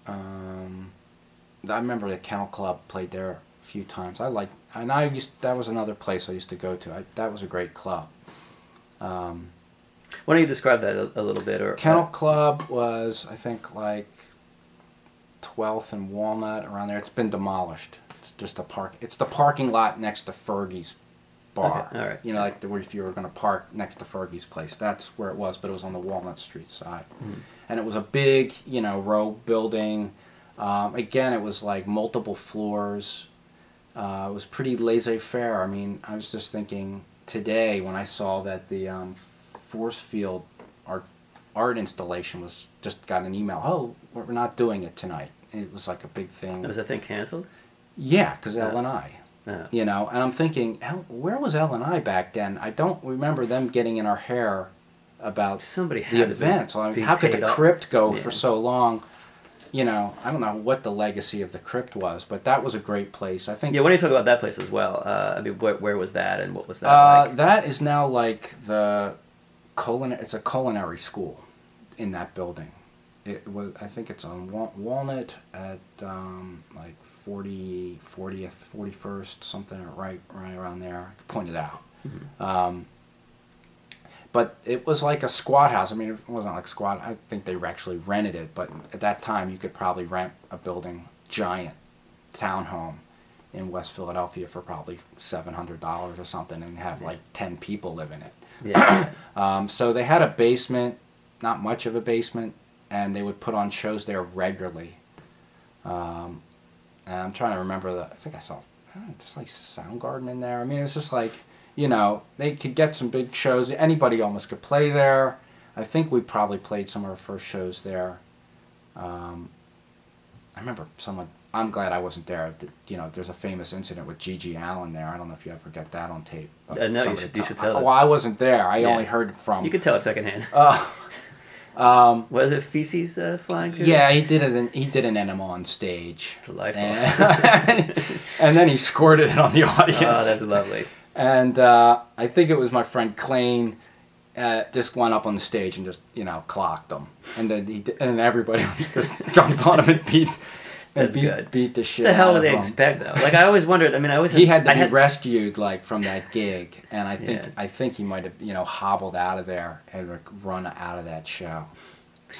Um, I remember the Kennel Club played there a few times. I like, and I used that was another place I used to go to. I, that was a great club. Um, Why don't you describe that a, a little bit? Or Kennel Club was, I think, like 12th and Walnut around there. It's been demolished. It's just a park. It's the parking lot next to Fergie's bar. Okay, all right. You know, like the, if you were going to park next to Fergie's place, that's where it was. But it was on the Walnut Street side, Mhm. and it was a big, you know, row building. Um, again, it was like multiple floors. Uh, it was pretty laissez-faire. I mean, I was just thinking today when I saw that the um, force field art art installation was just got an email. Oh, we're not doing it tonight. It was like a big thing. was that thing canceled? Yeah, because Yeah. L and I, No. you know, and I'm thinking, where was L and I back then? I don't remember them getting in our hair about Somebody had the be- events. I mean, how could the up. crypt go Yeah. for so long? You know, I don't know what the legacy of the crypt was, but that was a great place. I think Yeah, why don't you talk about that place as well? Uh, I mean, where, where was that, and what was that Uh, like? That is now like the culinary. It's a culinary school in that building. It was. I think it's on Walnut at um, like 40, 40th, 41st, something right, right around there. I could point it out. Mhm. Um, but it was like a squat house. I mean, it wasn't like squat. I think they actually rented it, but at that time you could probably rent a building giant townhome in West Philadelphia for probably seven hundred dollars or something, and have like ten people live in it. Yeah. Um, so they had a basement, not much of a basement, and they would put on shows there regularly. Um, and I'm trying to remember that. I think I saw just like Soundgarden in there. I mean, it was just like you know they could get some big shows. Anybody almost could play there. I think we probably played some of our first shows there. Um, I remember someone. I'm glad I wasn't there. Th- You know, there's a famous incident with GG Allin there. I don't know if you ever get that on tape. Uh, no, you should- you tell- should tell I- it. Well, I wasn't there. I Yeah. only heard from. you could tell it secondhand. Uh, um, Was it feces uh, flying through? yeah, he did an he did an enema on stage, Delightful. and, and then he squirted it on the audience. Oh, that's lovely. and uh, I think it was my friend Clane. Uh, just went up on the stage and just you know clocked them, and then he did, and everybody just jumped on him and beat and beat, good. beat the shit. What the hell would they him. expect though? Like I always wondered. I mean, I always He had to I be rescued like from that gig, and I think Yeah. I think he might have you know hobbled out of there and like, run out of that show.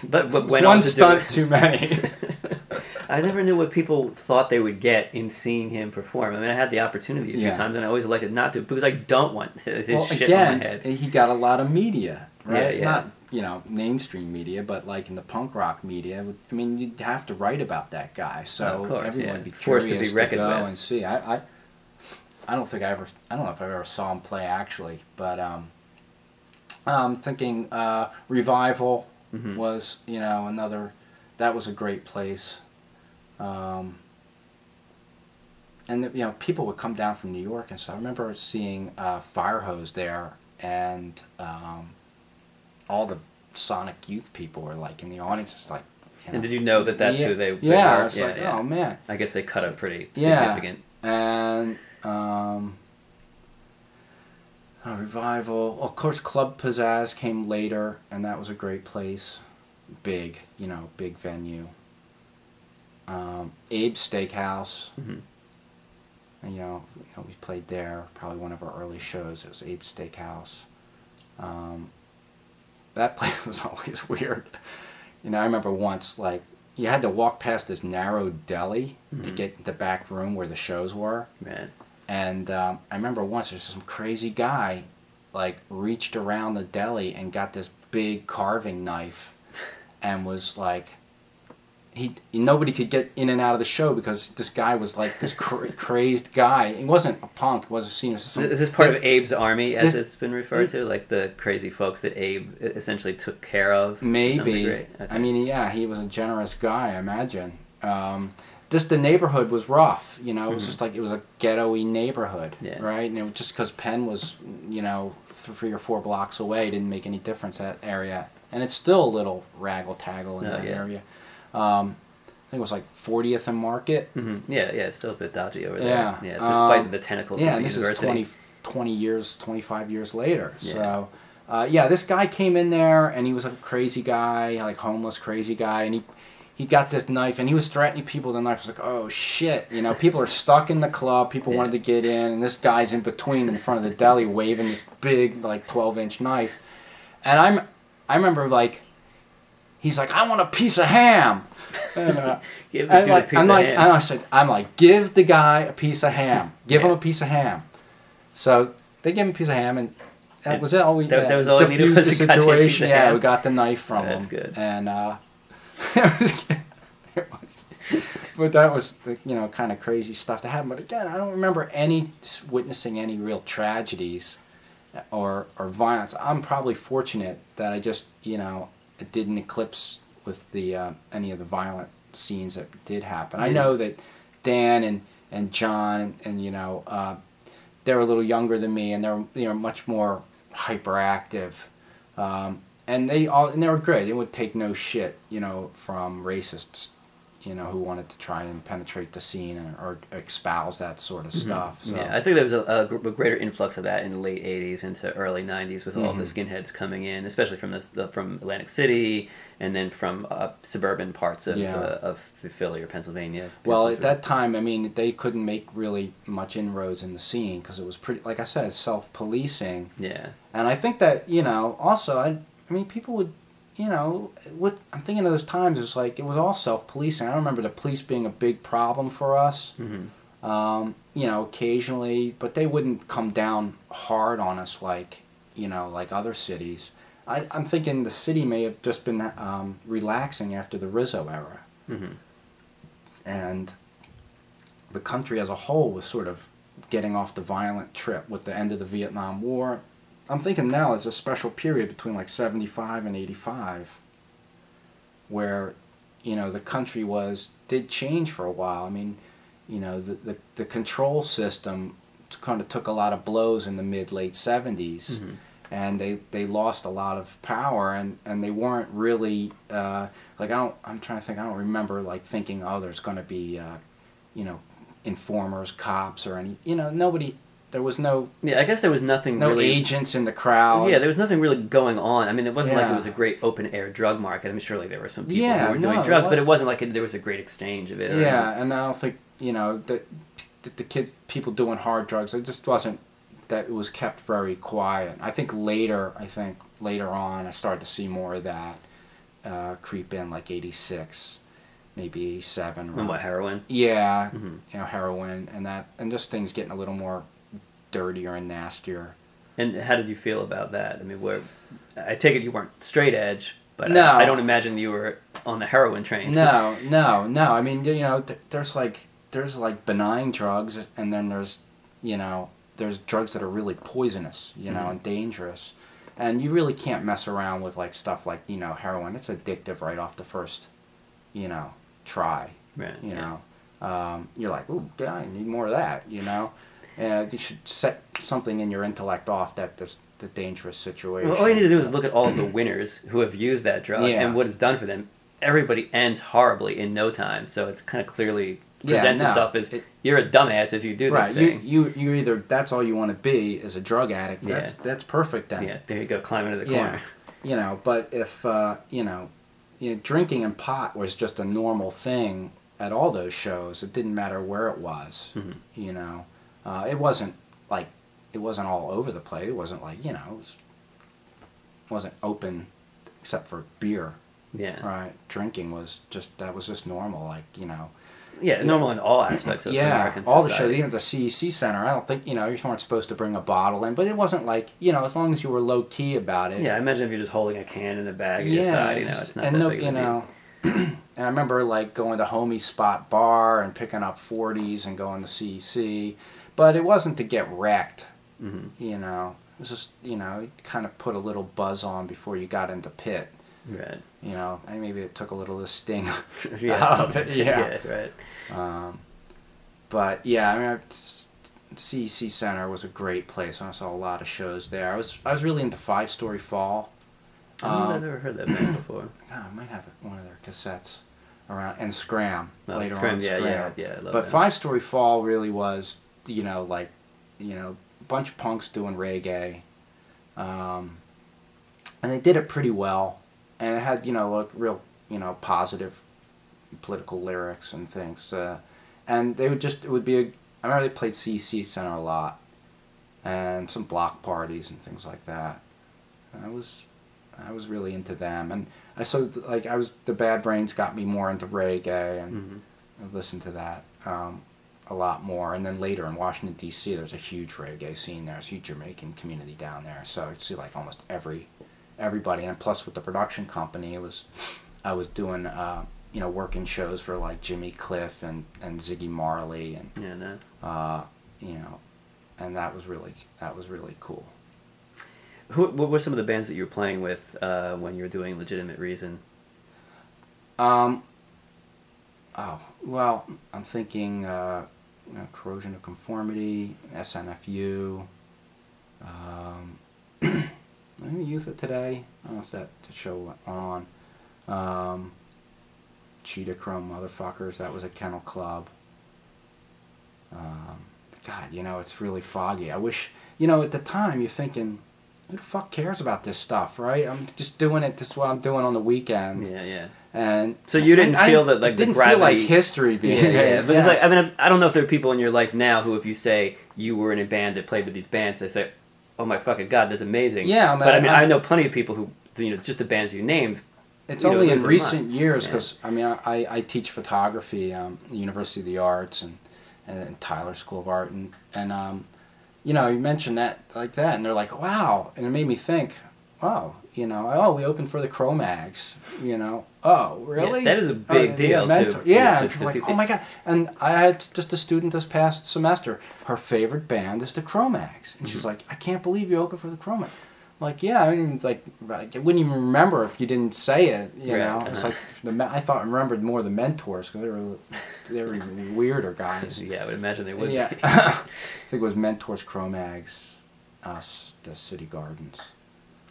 but but was went on one to stunt too many. I never knew what people thought they would get in seeing him perform. I mean, I had the opportunity a few Yeah. times, and I always elected not to because I don't want his well, shit again, on my head. he got a lot of media, right? Yeah, yeah. Not you know mainstream media, but like in the punk rock media. I mean, you'd have to write about that guy, so course, everyone yeah. would be Forced to be curious to, go with. and see. I, I, I don't think I ever. I don't know if I ever saw him play actually, but um, I'm thinking uh, revival Mhm. was you know another. That was a great place. Um, and you know people would come down from New York and so I remember seeing uh, Firehose there and um, all the Sonic Youth people were like in the audience just like you know, And did you know that that's yeah, who they, they yeah were? it's like oh man I guess they cut a pretty Yeah. significant. and um, a revival of course Club Pizzazz came later and that was a great place big you know big venue um, Abe's Steakhouse Mhm. And, you know, you know, we played there. Probably one of our early shows. It was Abe's Steakhouse. Um, that place was always weird. You know, I remember once, like, you had to walk past this narrow deli to Mhm. get the back room where the shows were. Man. And um, I remember once there's some crazy guy, like, reached around the deli and got this big carving knife and was like, he nobody could get in and out of the show because this guy was like this cra- crazed guy. He wasn't a punk. He was a as. Is this part of Abe's army, as This- it's been referred to, like the crazy folks that Abe essentially took care of? Maybe. Okay. I mean, yeah, he was a generous guy. I imagine. Um, just the neighborhood was rough. You know, it was Mhm. just like it was a ghetto-y neighborhood, Yeah. right? And it was just because Penn was, you know, three or four blocks away, didn't make any difference that area. And it's still a little raggle-taggle in Oh, that yeah. area. Um, I think it was like 40th and Market. Mhm. Yeah, yeah, it's still a bit dodgy over there. Yeah, despite um, the tentacles yeah, of the this university. is 20, 20 years, 25 years later. Yeah. So, uh, yeah, this guy came in there and he was a crazy guy, like homeless crazy guy, and he he got this knife and he was threatening people with the knife. I was like, oh shit, you know, people are stuck in the club, people Yeah. wanted to get in, and this guy's in between in front of the deli waving this big like 12 inch knife, and I'm I remember like. He's like, I want a piece of ham. And, uh, Give and like, I'm like, ham. I said, I'm like, give the guy a piece of ham. Give him a piece of ham. So they gave him a piece of ham, and that And was it. All we that- yeah, that was all diffused was the a goddamn piece situation. Yeah, we got the knife from That's him. good. And uh, it was, it was, but that was the, you know kind of crazy stuff to happen. But again, I don't remember any witnessing any real tragedies or or violence. I'm probably fortunate that I just you know it didn't eclipse with the uh, any of the violent scenes that did happen. I know that Dan and and John and, and you know uh, they're a little younger than me and they're you know much more hyperactive. Um, and they all and they were good. They would take no shit, you know, from racists, you know, who wanted to try and penetrate the scene or, or espouse that sort of stuff. So. Mm-hmm. Yeah, I think there was a, a a greater influx of that in the late '80s into early '90s with all the Mhm. skinheads coming in, especially from the, the from Atlantic City and then from uh, suburban parts of Yeah. uh, of Philly or Pennsylvania. Well, at that time, I mean, they couldn't make really much inroads in the scene because it was pretty, like I said, self-policing. yeah, And I think that you know, also, I, I mean, people would, you know, what I'm thinking of those times is like it was all self policing. I don't remember the police being a big problem for us. Mm-hmm. Um, you know, occasionally, but they wouldn't come down hard on us like you know like other cities. I, I'm thinking the city may have just been um, relaxing after the Rizzo era, Mm-hmm. and the country as a whole was sort of getting off the violent trip with the end of the Vietnam War. I'm thinking now it's a special period between like 75 and 85 where you know the country was did change for a while. I mean, you know, the the, the control system kind of took a lot of blows in the mid late 70s Mm-hmm. and they they lost a lot of power and and they weren't really uh, like I don't I'm trying to think I don't remember like thinking oh there's going to be uh, you know informers cops or any you know nobody there was no Yeah, I guess there was nothing no really. agents in the crowd Yeah, there was nothing really going on. I mean, it wasn't like it was a great open air drug market. I mean, surely there were some people Yeah, who were doing drugs, but it wasn't like it, there was a great exchange of it. yeah and I don't think you know that the, the kid people doing hard drugs it just wasn't that it was kept very quiet I think later I think later on I started to see more of that uh, creep in like 86 maybe 87 anything. And what heroin? Yeah, hmm you know, heroin and that, and just things getting a little more dirtier and nastier. And how did you feel about that? I mean, where I take it you weren't straight edge, but No. I, I don't imagine you were on the heroin train. No, no, no. I mean, you know, there's like there's like benign drugs, and then there's you know there's drugs that are really poisonous, you know, Mhm. and dangerous, and you really can't mess around with like stuff like you know heroin. It's addictive right off the first, you know, try. Right. you yeah. know um, you're like ooh yeah, i need more of that you know and you should set something in your intellect off that this the dangerous situation Well, all you need to do is look at all the winners who have used that drug Yeah. and what it's done for them. Everybody ends horribly in no time, so it's kind of clearly Yeah, presents no, itself as it- you're a dumbass if you do right this you, thing. you you either that's all you want to be is a drug addict Yeah. that's that's perfect then yeah, there you go, climb into the corner. Yeah. you know but if uh, you know you know drinking and pot was just a normal thing at all those shows it didn't matter where it was Mhm. you know uh, it wasn't like it wasn't all over the place it wasn't like you know it was, wasn't open except for beer. Yeah, right? Drinking was just that was just normal like you know. Yeah, normal in all aspects of yeah American all the shows even at the cec center. I don't think you know you weren't supposed to bring a bottle in but it wasn't like you know as long as you were low key about it. Yeah, I imagine if you're just holding a can in a bag your side, you know, just- it's not and no, you know, and I remember like going to Homie Spot Bar and picking up 40s and going to CEC, but it wasn't to get wrecked, Mhm. you know. It was just, you know, it kind of put a little buzz on before you got into pit, Right. you know. And maybe it took a little of the sting. yeah. out of it, yeah. right. Um, but yeah, I mean, CEC Center was a great place. I saw a lot of shows there. I was I was really into Five Story Fall. I that Um, I've never heard that band before. God, I might have one of their cassettes around and Scram Oh, later Scram, on. yeah, Scram. yeah, yeah. I love But that. Five Story Fall really was, you know, like, you know, a bunch of punks doing reggae, um, and they did it pretty well, and it had you know like real you know positive political lyrics and things, uh, and they would just it would be a. I remember they played CC Center a lot, and some block parties and things like that. And I was, I was really into them, and I so like I was the Bad Brains got me more into reggae and. Mhm. Listened to that um, a lot more. And then later in Washington D.C., there's a huge reggae scene there. There's a huge Jamaican community down there. So I'd see like almost every everybody. And plus with the production company, it was I was doing uh, you know working shows for like Jimmy Cliff and and Ziggy Marley and Yeah, no. uh, you know, and that was really that was really cool. Who, what were some of the bands that you were playing with uh, when you were doing Legitimate Reason? Um, oh well, I'm thinking uh, corrosion of conformity, SNFU, um, Youth of Today. I don't know if that show went on. Um, Cheetah Chrome motherfuckers. That was a Kennel Club. Um, God, you know, it's really foggy. I wish, you know, at the time you're thinking, who the fuck cares about this stuff, right? I'm just doing it. Just what I'm doing on the weekend. Yeah, yeah. And So you didn't I feel that, like, didn't feel like history Yeah, being yeah. made. But it's like I mean I don't know if there are people in your life now who, if you say you were in a band that played with these bands, they say, "Oh my fucking god, that's amazing." Yeah, I mean, but I mean I- I know plenty of people who you know just the bands you named it's you only lose in recent years Yeah. because I mean I, I teach photography um, at the University of the Arts and and Tyler School of Art and and um, you know you mentioned that like that and they're like wow and it made me think wow you know oh we opened for the Cro-Mags you know oh really that is a Oh, big yeah, deal, mentor- too. yeah Yeah, and to- people to- like oh my god and I had just a student this past semester her favorite band is the Cro-Mags and she's Mhm. like I can't believe you opened for the Cro-Mags like yeah, I mean, like I wouldn't even remember if you didn't say it. You Right, know, it's uh-huh. like the I thought I remembered more the mentors because they were they were even weirder guys. Yeah, I would imagine they would. yeah. I think it was mentors, Cro-Mags, us, the City Gardens.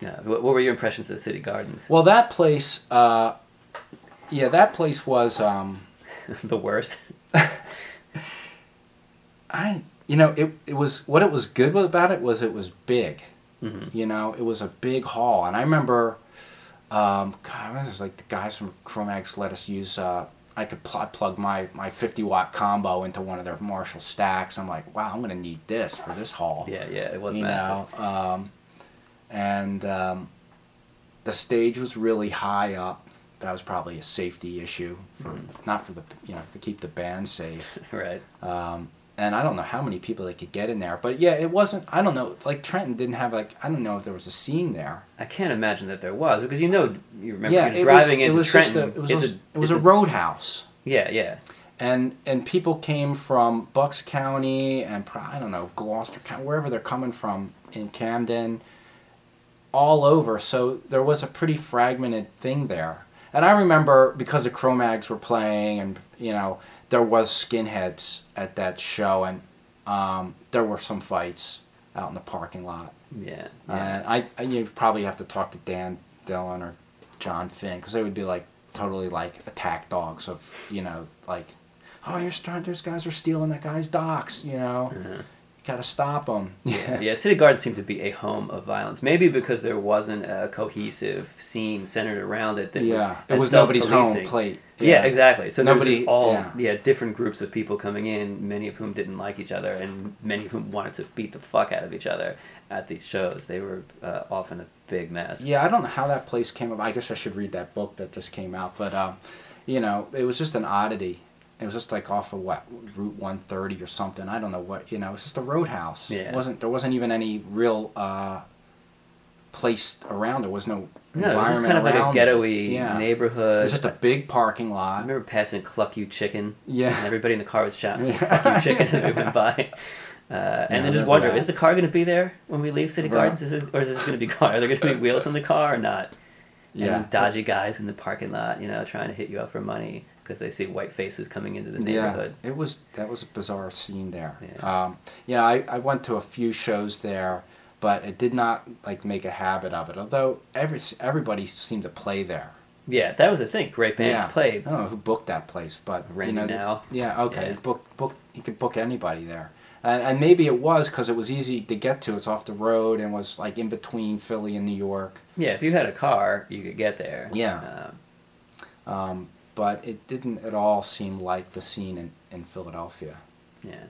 Yeah. What, what were your impressions of City Gardens? Well, that place, uh, yeah, that place was. Um, the worst. I you know it it was what it was good about it was it was big. hmm You know, it was a big hall, and I remember, um, God, it was like the guys from Cro-Mags let us use. Uh, I could pl- plug my my 50 watt combo into one of their Marshall stacks. I'm like, wow, I'm gonna need this for this hall. Yeah, yeah, it was you massive. know, um, and um, the stage was really high up. That was probably a safety issue for Mhm. not for the you know to keep the band safe. right. Um, and I don't know how many people they could get in there, but yeah, it wasn't. I don't know. Like Trenton didn't have like I don't know if there was a scene there. I can't imagine that there was because you know you remember yeah, you're driving was, into it was Trenton. A, it was it's a, it was a roadhouse, Yeah, yeah. and and people came from Bucks County and I don't know Gloucester County, wherever they're coming from in Camden, all over. So there was a pretty fragmented thing there. And I remember because the Cro-Mags were playing, and you know there was skinheads at that show, and um, there were some fights out in the parking lot. Yeah. And yeah. I, I you probably have to talk to Dan Dillon or John Finn because they would be like totally like attack dogs of you know like oh you're starting those guys are stealing that guy's docks you know. Gotta stop them yeah yeah, City Gardens seemed to be a home of violence. Maybe because there wasn't a cohesive scene centered around it that was yeah it was nobody's home plate Yeah, exactly. So there was Nobody- just all yeah. yeah. different groups of people coming in, many of whom didn't like each other, and many of whom wanted to beat the fuck out of each other at these shows. They were uh, often a big mess. Yeah, I don't know how that place came up. I guess I should read that book that just came out. But, um, you know, it was just an oddity. It was just like off of what Route 130 or something. I don't know what. You know, it was just a roadhouse. Yeah. It wasn't there wasn't even any real uh, place around. There was no No, it was just environment kind of like a ghettoey Yeah. neighborhood. It was just a big parking lot. I remember passing Cluck You Chicken. Yeah. And everybody in the car was shouting Yeah. Cluck You Chicken as we went by. Uh, and then just wonder, that. is the car going to be there when we leave City Right. Gardens? Is it, or is this going to be car? Are there going to be wheels in the car or not? Yeah. And dodgy guys in the parking lot, you know, trying to hit you up for money because they see white faces coming into the neighborhood. Yeah, it was that was a bizarre scene there. Yeah. Um, yeah, I, I went to a few shows there, but it did not like make a habit of it. Although every everybody seemed to play there. Yeah, that was the thing. Great bands yeah. played. I don't know who booked that place, but Randy you know, Now. Yeah, okay. Yeah. Book book. You could book anybody there, and and maybe it was because it was easy to get to. It's off the road and was like in between Philly and New York. Yeah, if you had a car, you could get there. Yeah. Um, Um, but it didn't at all seem like the scene in, in Philadelphia. yeah.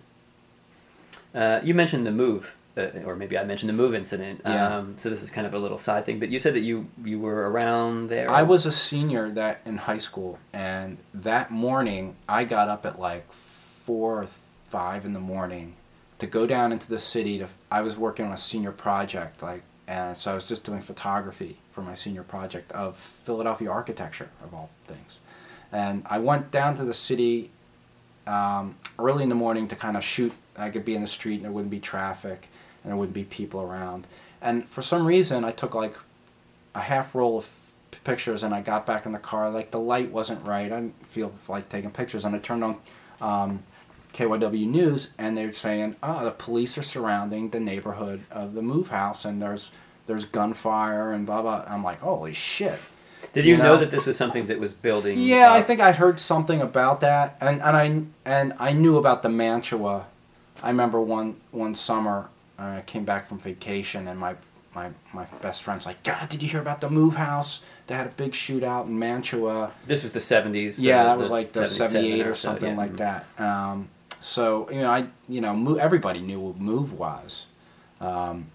Uh, you mentioned the move, uh, or maybe I mentioned the move incident. Yeah. Um, so this is kind of a little side thing, but you said that you you were around there. I was a senior that in high school, and that morning I got up at like four or five in the morning to go down into the city. To I was working on a senior project, like, and so I was just doing photography for my senior project of Philadelphia architecture of all things, and I went down to the city um, early in the morning to kind of shoot. I could be in the street and there wouldn't be traffic and there wouldn't be people around. And for some reason, I took like a half roll of pictures and I got back in the car. Like the light wasn't right. I didn't feel like taking pictures. And I turned on um, KYW News and they're saying, oh, the police are surrounding the neighborhood of the move house and there's there's gunfire and blah blah. I'm like, holy shit. Did you, you know, know? that this was something that was building? Yeah, I think I'd heard something about that, and, and I and I knew about the Mantua. I remember one one summer uh, I came back from vacation, and my my my best friend's like, God, did you hear about the Move House? They had a big shootout in Mantua. This was the seventies. yeah, that was like the 77 '78 or so, something yeah. like that. Um, so you know, I you know, everybody knew what Move was. Um,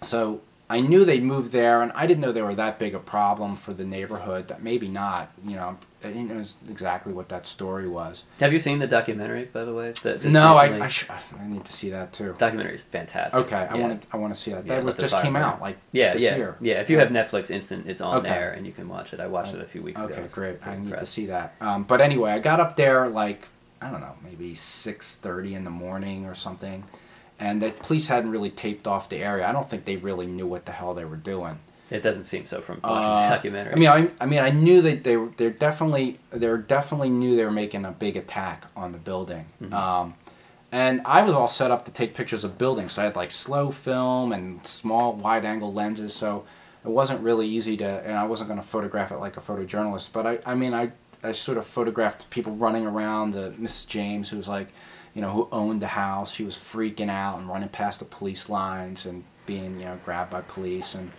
so I knew they'd moved there, and I didn't know they were that big a problem for the neighborhood. That maybe not. You know, I didn't know exactly what that story was. Have you seen the documentary, by the way? that- No, I recently- I, sh- I need to see that too. documentary is fantastic. Okay, I want to I want to see that. Yeah, That was just came out like Yeah, this yeah, year. yeah. If you have Netflix Instant, it's on Okay. there and you can watch it. I watched it a few weeks ago. Okay, great. I need to see that. Um, but anyway, I got up there like I don't know, maybe six thirty in the morning or something, and the police hadn't really taped off the area. I don't think they really knew what the hell they were doing. It doesn't seem so from watching Uh, the documentary. I mean, I, I mean, I knew that they were. They definitely, they were definitely knew they were making a big attack on the building. Mhm. Um, and I was all set up to take pictures of buildings, so I had like slow film and small wide-angle lenses. So it wasn't really easy to, and I wasn't going to photograph it like a photojournalist. But I, I mean, I, I sort of photographed people running around. The Miss James, who was like, you know, who owned the house. She was freaking out and running past the police lines and being, you know, grabbed by police and.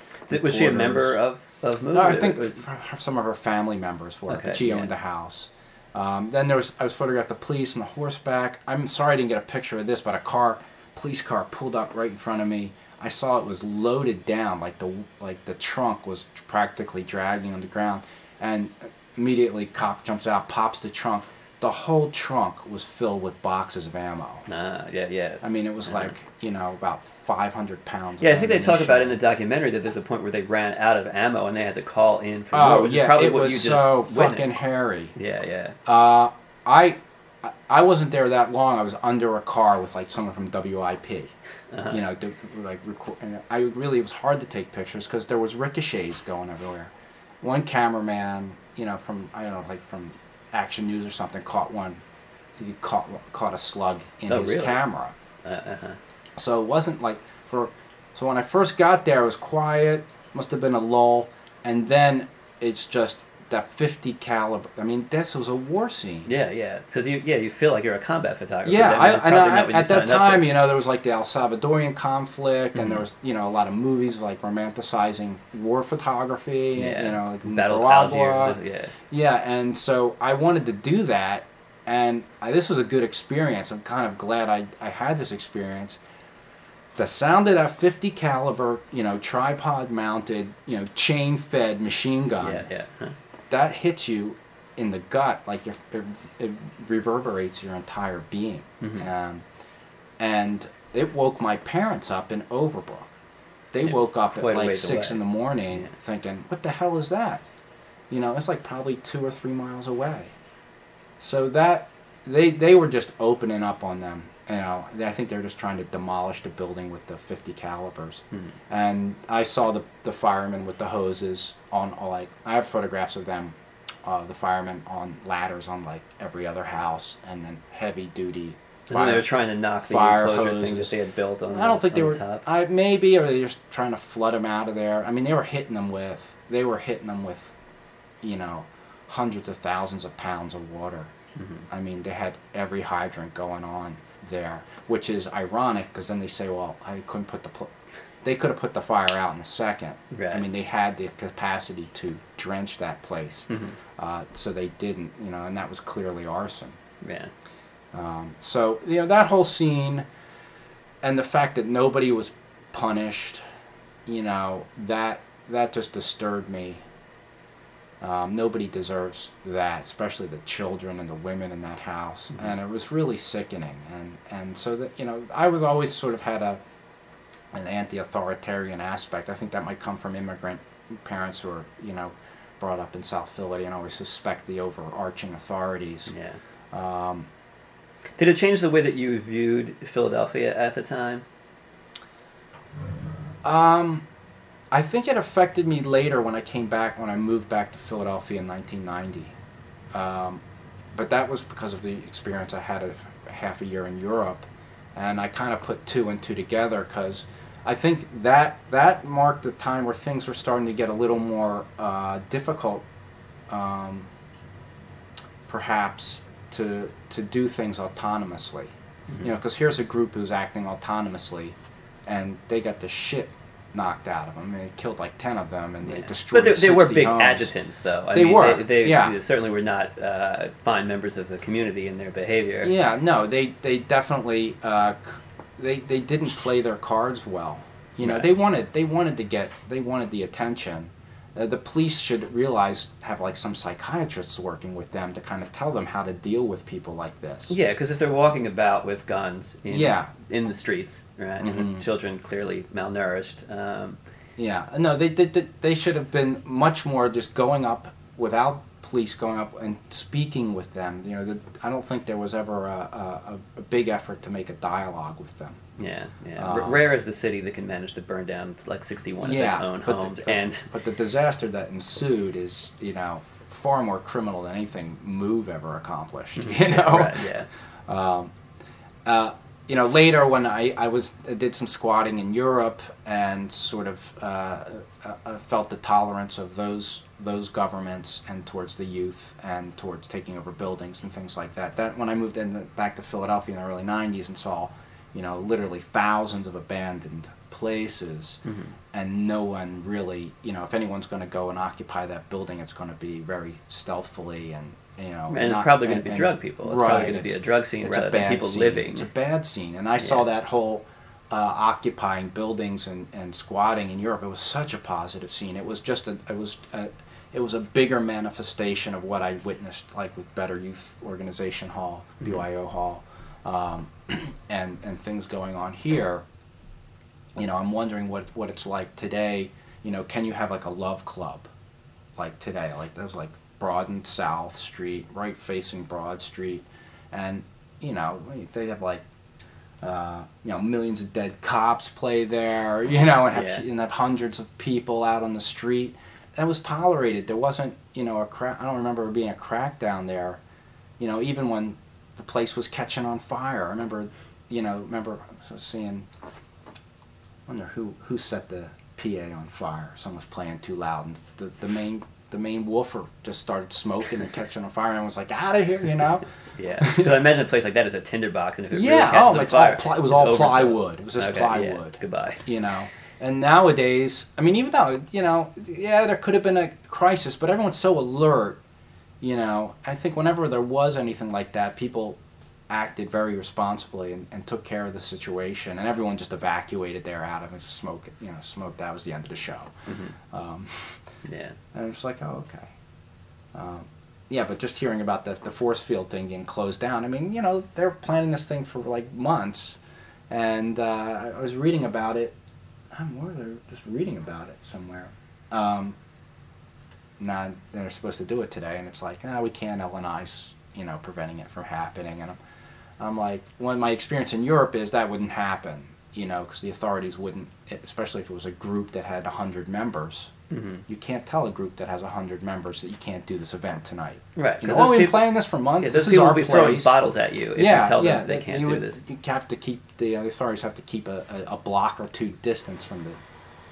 Was she a member of of Move? No, I think or- f- some of her family members were, Okay, but she yeah. owned the house. Um, then there was I was photographed the police and the horseback. I'm sorry I didn't get a picture of this, but a car, police car, pulled up right in front of me. I saw it was loaded down, like the like the trunk was practically dragging on the ground, and immediately cop jumps out, pops the trunk. The whole trunk was filled with boxes of ammo. Nah, yeah, yeah. I mean, it was Uh-huh. like you know about 500 pounds. Yeah, I think they talk about in the documentary that there's a point where they ran out of ammo and they had to call in for Oh more, which yeah, is probably it what was you just so fucking witnessed. hairy. Yeah, yeah. Uh, I I wasn't there that long. I was under a car with like someone from WIP. Uh-huh. You know, to, like record. And I really it was hard to take pictures because there was ricochets going everywhere. One cameraman, you know, from I don't know, like from Action News or something, caught one. He caught caught a slug in Oh, his really? camera. Uh, uh-huh. So it wasn't like for. So when I first got there, it was quiet. Must have been a lull, and then it's just that 50 caliber. I mean, this was a war scene. Yeah, yeah. So do you, yeah, you feel like you're a combat photographer. Yeah, I, and I, at that time, you know, there was like the El Salvadorian conflict, and mm-hmm. there was, you know, a lot of movies like romanticizing war photography, yeah. you know, like Battle. Algiers. Yeah. Yeah, and so I wanted to do that, and I, this was a good experience. I'm kind of glad I, I had this experience. The sound of that 50 caliber, you know, tripod mounted, you know, chain fed machine gun, Yeah, yeah. Huh. That hits you in the gut, like it, it reverberates your entire being. Mhm. Um, and it woke my parents up in Overbrook. They Yeah, woke up at like six away. in the morning Yeah. thinking, what the hell is that? You know, it's like probably two or three miles away. So that, they, they were just opening up on them. You know, I think they're just trying to demolish the building with the 50 calibers. Mhm. And I saw the, the firemen with the hoses on, like, I have photographs of them, uh, the firemen on ladders on like every other house, and then heavy duty. So they were trying to knock the fire enclosure thing that they had built on. I don't the, think they on were. the top. I maybe, or they were just trying to flood them out of there. I mean, they were hitting them with. They were hitting them with, you know, hundreds of thousands of pounds of water. Mhm. I mean, they had every hydrant going on there, which is ironic because then they say, well, I couldn't put the. Pl- they could have put the fire out in a second. Right. I mean, they had the capacity to drench that place, Mhm. uh, so they didn't. You know, and that was clearly arson. Yeah. Um, so you know that whole scene, and the fact that nobody was punished, you know that that just disturbed me. Um, nobody deserves that, especially the children and the women in that house, Mhm. and it was really sickening. And and so that you know, I was always sort of had a an anti-authoritarian aspect. I think that might come from immigrant parents who are you know brought up in South Philly and always suspect the overarching authorities. Yeah. Um, Did it change the way that you viewed Philadelphia at the time? Um, I think it affected me later when I came back, when I moved back to Philadelphia in 1990. Um, but that was because of the experience I had of half a year in Europe. And I kind of put two and two together because I think that that marked the time where things were starting to get a little more uh, difficult, um, perhaps, to, to do things autonomously. You know, because here's a group who's acting autonomously, and they got the shit knocked out of them. They killed like ten of them, and they destroyed. But they, they were 60 big homes. agitants, though. I They mean, were, They, they, yeah. certainly were not uh, fine members of the community in their behavior. Yeah, no, they they definitely uh, they they didn't play their cards well. You know, Right. they wanted they wanted to get they wanted the attention. Uh, the police should realize have like some psychiatrists working with them to kind of tell them how to deal with people like this. Yeah, because if they're walking about with guns in, Yeah. in the streets, right, and Mhm. with children clearly malnourished, um, Yeah, no, they did. They, they should have been much more just going up without police going up and speaking with them. You know, the, I don't think there was ever a, a, a big effort to make a dialogue with them. Yeah, yeah. Um, rare is the city that can manage to burn down like 61 of its own homes, the, but, and but the disaster that ensued is, you know, far more criminal than anything Move ever accomplished. You know, right, yeah, um, uh, you know, later when I, I was I did some squatting in Europe and sort of uh, uh, uh, felt the tolerance of those those governments and towards the youth and towards taking over buildings and things like that. That when I moved in back to Philadelphia in the early '90s and saw, you know, literally thousands of abandoned places Mhm. and no one really, you know, if anyone's going to go and occupy that building, it's going to be very stealthily and you know, and it's probably going to be and- drug people. It's right, probably going to be a drug scene it's a rather than bad people scene. living. It's a bad scene, and I saw that whole uh, occupying buildings and, and squatting in Europe. It was such a positive scene. It was just a it was a, it was a bigger manifestation of what I witnessed, like with Better Youth Organization Hall. BYO Hall, um, and and things going on here. You know, I'm wondering what what it's like today. You know, can you have like a love club, like today? Like there's like Broad and South Street, right facing Broad Street, and you know they have like uh, you know millions of dead cops play there, you know, and have Yeah. and have hundreds of people out on the street. That was tolerated. There wasn't you know a crack. I don't remember being a crackdown there. You know, even when the place was catching on fire. I remember, you know, remember seeing. I wonder who who set the PA on fire. Someone was playing too loud, and the the main the main woofer just started smoking and catching on fire, and I was like, out of here, you know. Yeah, I imagine a place like that is a tinderbox, and if it really Yeah, catches oh, on it's all fire, it was all over. plywood. It was just Okay, yeah, plywood. Goodbye. you know. And nowadays, I mean, even though you know, yeah, there could have been a crisis, but everyone's so alert. You know, I think whenever there was anything like that, people acted very responsibly and, and took care of the situation, and everyone just evacuated there out of it. Smoke, you know, smoke. That was the end of the show. Mhm. Um, Yeah. and it's like, oh, okay. Um, yeah, but just hearing about the, the force field thing getting closed down, I mean, you know, they're planning this thing for like months. And uh, I was reading about it. I'm they're just reading about it somewhere. Um, now they're supposed to do it today, and it's like, no, we can't L&I's, you know, preventing it from happening. And I'm, I'm like, well, my experience in Europe is that wouldn't happen, you know, because the authorities wouldn't, especially if it was a group that had 100 members. hmm You can't tell a group that has 100 members that you can't do this event tonight. Right. You know, oh, we've been planning this for months. Yeah, this is our will be throwing bottles at you if yeah, you tell them yeah. they can't do would- this. You have to keep the, uh, the authorities have to keep a, a, a block or two distance from the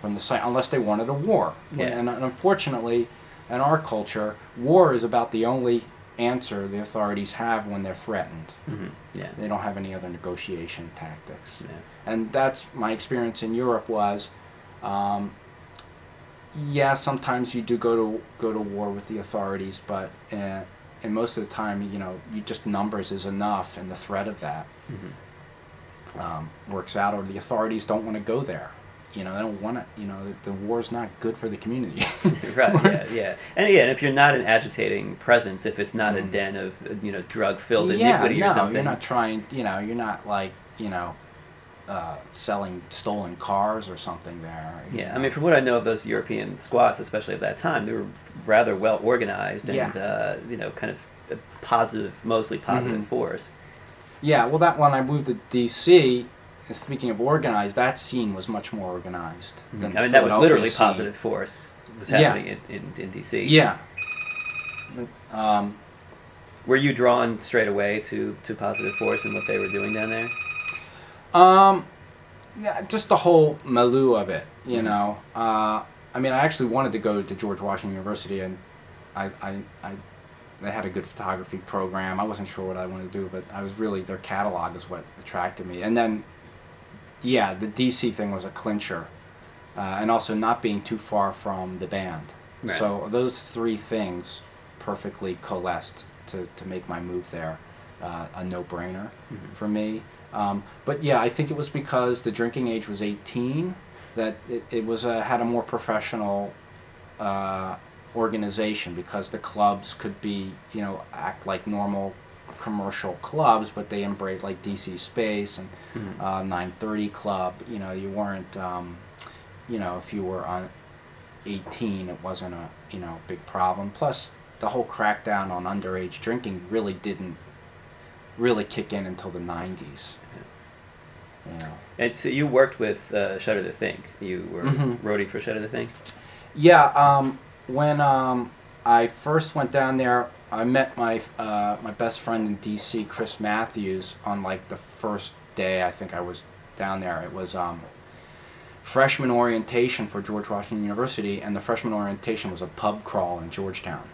from the site unless they wanted a war. Yeah. And, and unfortunately, in our culture, war is about the only answer the authorities have when they're threatened. hmm Yeah. They don't have any other negotiation tactics Yeah. and that's my experience in Europe was, um, yeah, sometimes you do go to go to war with the authorities, but uh, and most of the time, you know, you just numbers is enough, and the threat of that hmm um, works out, or the authorities don't want to go there. You know, they don't want to. You know, the, the war's not good for the community. right. Yeah. Yeah. And again, if you're not an agitating presence, if it's not a Mhm. den of you know drug-filled yeah, iniquity no, or something, you're not trying. You know, you're not like you know, uh, selling stolen cars or something there. Yeah, I mean, from what I know of those European squats, especially at that time, they were rather well organized and Yeah. uh, you know, kind of a positive, mostly positive Mhm. force. Yeah, well, that when I moved to DC, and speaking of organized, that scene was much more organized. Than Mm-hmm. I mean, that was literally scene. positive force was Yeah. happening in, in, in DC. Yeah. Um, Were you drawn straight away to, to positive force and what they were doing down there? um, yeah, just the whole milieu of it, you Mhm. know. Uh, I mean, I actually wanted to go to George Washington University, and I, I, I, they had a good photography program. I wasn't sure what I wanted to do, but I was really their catalog is what attracted me. And then, yeah, the DC thing was a clincher, uh, and also not being too far from the band. Right. So those three things perfectly coalesced to, to make my move there uh, a no-brainer Mhm. for me. Um, but yeah, I think it was because the drinking age was 18, that it, it was a, had a more professional uh, organization because the clubs could be you know act like normal commercial clubs, but they embraced like DC Space and Mhm. uh, 930 Club. You know, you weren't, um, you know, if you were on 18, it wasn't a you know big problem. Plus, the whole crackdown on underage drinking really didn't really kick in until the 90s. You know. And so you worked with uh, Shudder to Think. You were Mhm. roadie for Shudder To Think. Yeah, um, when um, I first went down there, I met my uh, my best friend in DC, Chris Matthews, on like the first day I think I was down there. It was um, freshman orientation for George Washington University, and the freshman orientation was a pub crawl in Georgetown.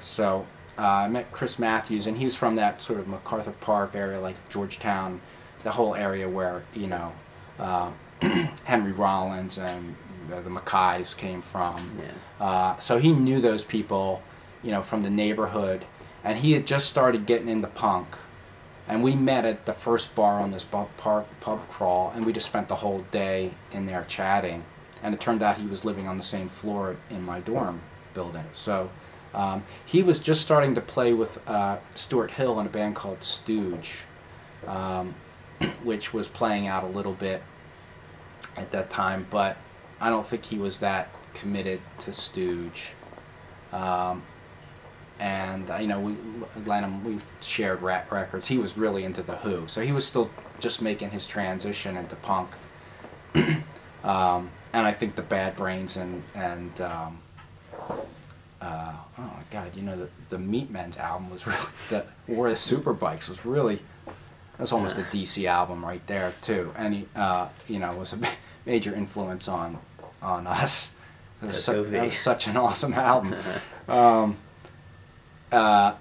so uh, I met Chris Matthews, and he's from that sort of MacArthur Park area, like Georgetown, the whole area where you know uh, Henry Rollins and the, the MacKayes came from. Yeah. Uh, so he knew those people, you know, from the neighborhood, and he had just started getting into punk. And we met at the first bar on this bu- park pub crawl, and we just spent the whole day in there chatting. And it turned out he was living on the same floor in my dorm building. So um, he was just starting to play with uh, Stuart Hill in a band called Stooge, um, which was playing out a little bit at that time, but I don't think he was that committed to Stooge. Um, and uh, you know, we Lennon we shared rap records. He was really into the Who, so he was still just making his transition into punk. um, and I think the Bad Brains and and um, uh, oh my God, you know the the Meatmen's album was really the War of the Superbikes was really that was almost a DC album right there too, and he uh, you know was a major influence on on us. It was su- was such an awesome album. Um, uh,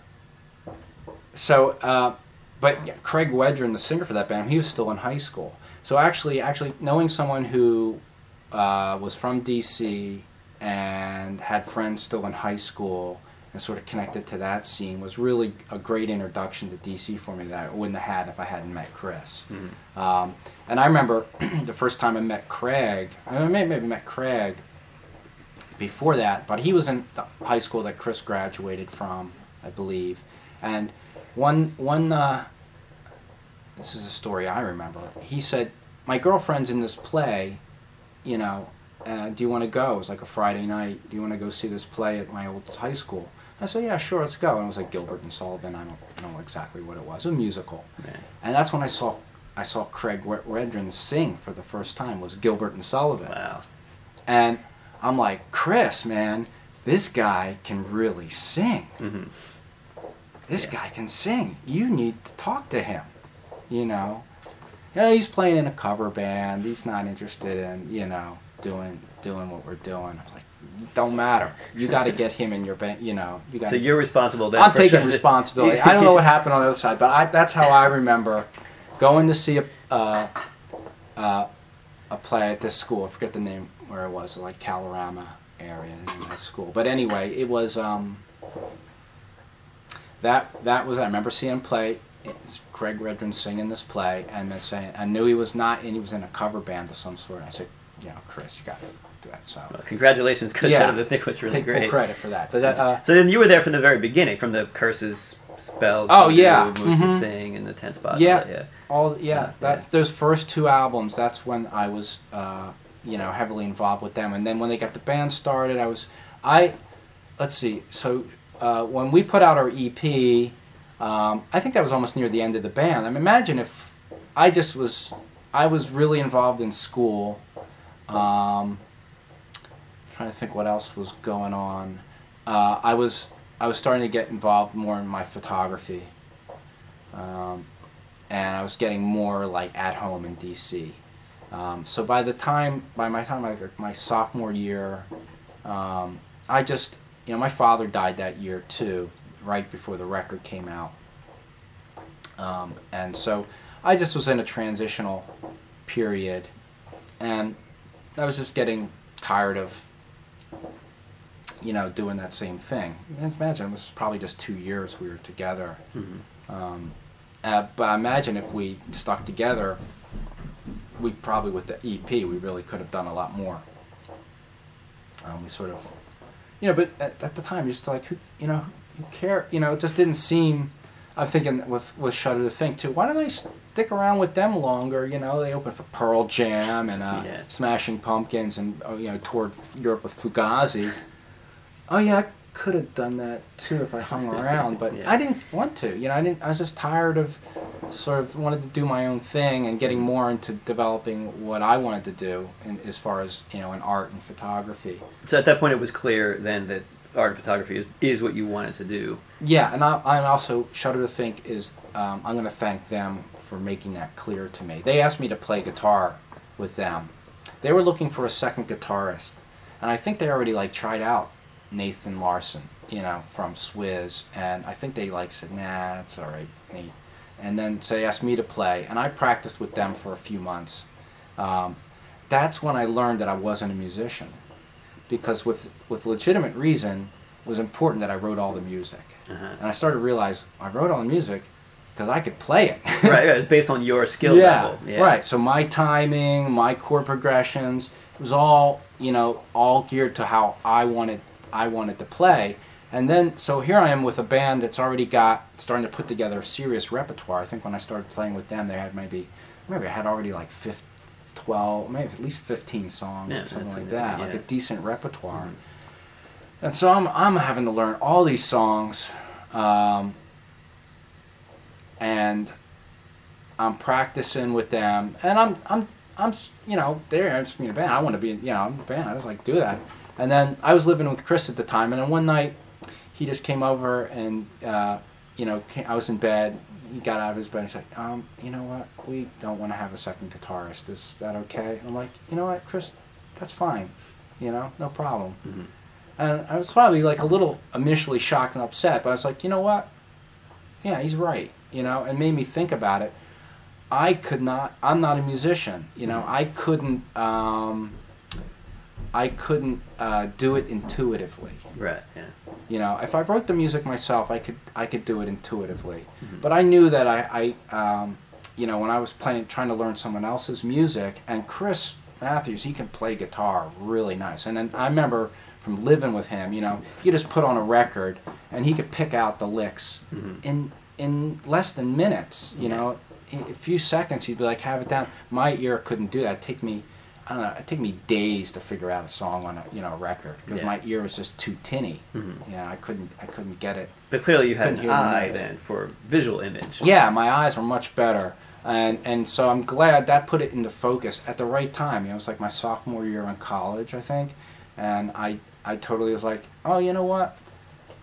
so, uh, but yeah, Craig Wedren, the singer for that band, he was still in high school. So actually, actually knowing someone who uh, was from DC and had friends still in high school and sort of connected to that scene was really a great introduction to DC for me that I wouldn't have had if I hadn't met Chris. Mhm. Um, and I remember the first time I met Craig, I may maybe met Craig before that, but he was in the high school that Chris graduated from, I believe. And one, one uh, this is a story I remember. He said, My girlfriend's in this play, you know, uh, do you want to go? It was like a Friday night. Do you want to go see this play at my old high school? I said, Yeah, sure, let's go. And it was like Gilbert and Sullivan. I don't know exactly what it was. A musical. Yeah. And that's when I saw I saw Craig Red- Redren sing for the first time was Gilbert and Sullivan. Wow. And I'm like, Chris, man, this guy can really sing. hmm This guy can sing. You need to talk to him. You know? Yeah, he's playing in a cover band. He's not interested in, you know, doing doing what we're doing. I'm like, don't matter. You got to get him in your band. You know, you got. So you're responsible then. I'm for taking to- responsibility. I don't know what happened on the other side, but I, that's how I remember going to see a uh, uh, a play at this school. I forget the name where it was, like Kalorama area in that school. But anyway, it was um, that that was I remember seeing him play. It's Craig Redren singing this play, and then saying I knew he was not, and he was in a cover band of some sort. I said, you know, Chris, you got to do that. So Well, congratulations, because Yeah. To Think was really take great. full credit for that. That uh, So then you were there from the very beginning, from the curses, spells, Oh, yeah. Moose's Mhm. thing, and the ten spot. Yeah. yeah. All yeah, Yeah, that yeah. those first two albums. That's when I was, uh, you know, heavily involved with them. And then when they got the band started, I was, I, let's see. So uh, when we put out our EP, um, I think that was almost near the end of the band. I mean, imagine if I just was, I was really involved in school. Um, trying to think what else was going on. Uh, I was, I was starting to get involved more in my photography. Um, and I was getting more like at home in DC. Um, so by the time, by my time, like my sophomore year, um, I just, you know, my father died that year too, right before the record came out. Um, and so I just was in a transitional period, and I was just getting tired of, you know, doing that same thing. And imagine it was probably just two years we were together. Mhm. Um, uh, but I imagine if we stuck together, we probably with the EP we really could have done a lot more. Um, we sort of, you know, but at, at the time you're just like, who, you know, who care? You know, it just didn't seem. I'm thinking with with Shudder to think too. Why don't they stick around with them longer? You know, they opened for Pearl Jam and uh, Yeah. Smashing Pumpkins and uh, you know toured Europe with Fugazi. Oh yeah, could have done that too if I hung around, but Yeah. I didn't want to. You know, I didn't. I was just tired of sort of wanted to do my own thing and getting more into developing what I wanted to do in, as far as you know in art and photography. So at that point, it was clear then that art and photography is, is what you wanted to do. Yeah, and I, I'm also shudder to think is um, I'm going to thank them for making that clear to me. They asked me to play guitar with them. They were looking for a second guitarist, and I think they already like tried out Nathan Larson, you know, from Swiz, and I think they like said, "Nah, it's all right, Nate." And then so they asked me to play, and I practiced with them for a few months. Um, that's when I learned that I wasn't a musician, because with with legitimate reason, it was important that I wrote all the music. Uh-huh. And I started to realize I wrote all the music because I could play it. right, right, it's based on your skill yeah, level. Yeah, Right. So my timing, my chord progressions, it was all you know, all geared to how I wanted I wanted to play. And then so here I am with a band that's already got starting to put together a serious repertoire. I think when I started playing with them, they had maybe maybe I had already like 15, 12, maybe at least 15 songs Yeah, or something like that, like a decent repertoire. Mhm. And so I'm I'm having to learn all these songs, um, and I'm practicing with them, and I'm I'm I'm you know there I'm just being a band. I want to be you know I'm a band. I just like do that. And then I was living with Chris at the time, and then one night he just came over and uh, you know came, I was in bed. He got out of his bed and said, um, "You know what? We don't want to have a second guitarist. Is that okay?" And I'm like, "You know what, Chris? That's fine. You know, no problem." Mhm. And I was probably like a little initially shocked and upset, but I was like, you know what? Yeah, he's right. You know, and made me think about it. I could not. I'm not a musician. You know, I couldn't. Um, I couldn't uh, do it intuitively. Right. Yeah. You know, if I wrote the music myself, I could I could do it intuitively. Mhm. But I knew that I, I um, you know, when I was playing, trying to learn someone else's music, and Chris Matthews, he can play guitar really nice. And then I remember from living with him, you know, he just put on a record, and he could pick out the licks Mhm. in in less than minutes. You Yeah. know, in a few seconds, he'd be like, have it down. My ear couldn't do that. It'd take me. I don't know. It took me days to figure out a song on a you know a record because Yeah. my ear was just too tinny. Mhm. You know, I couldn't I couldn't get it. But clearly, you had an hear the eye then for visual image. Yeah, my eyes were much better, and and so I'm glad that put it into focus at the right time. You know, it was like my sophomore year in college, I think, and I I totally was like, oh, you know what,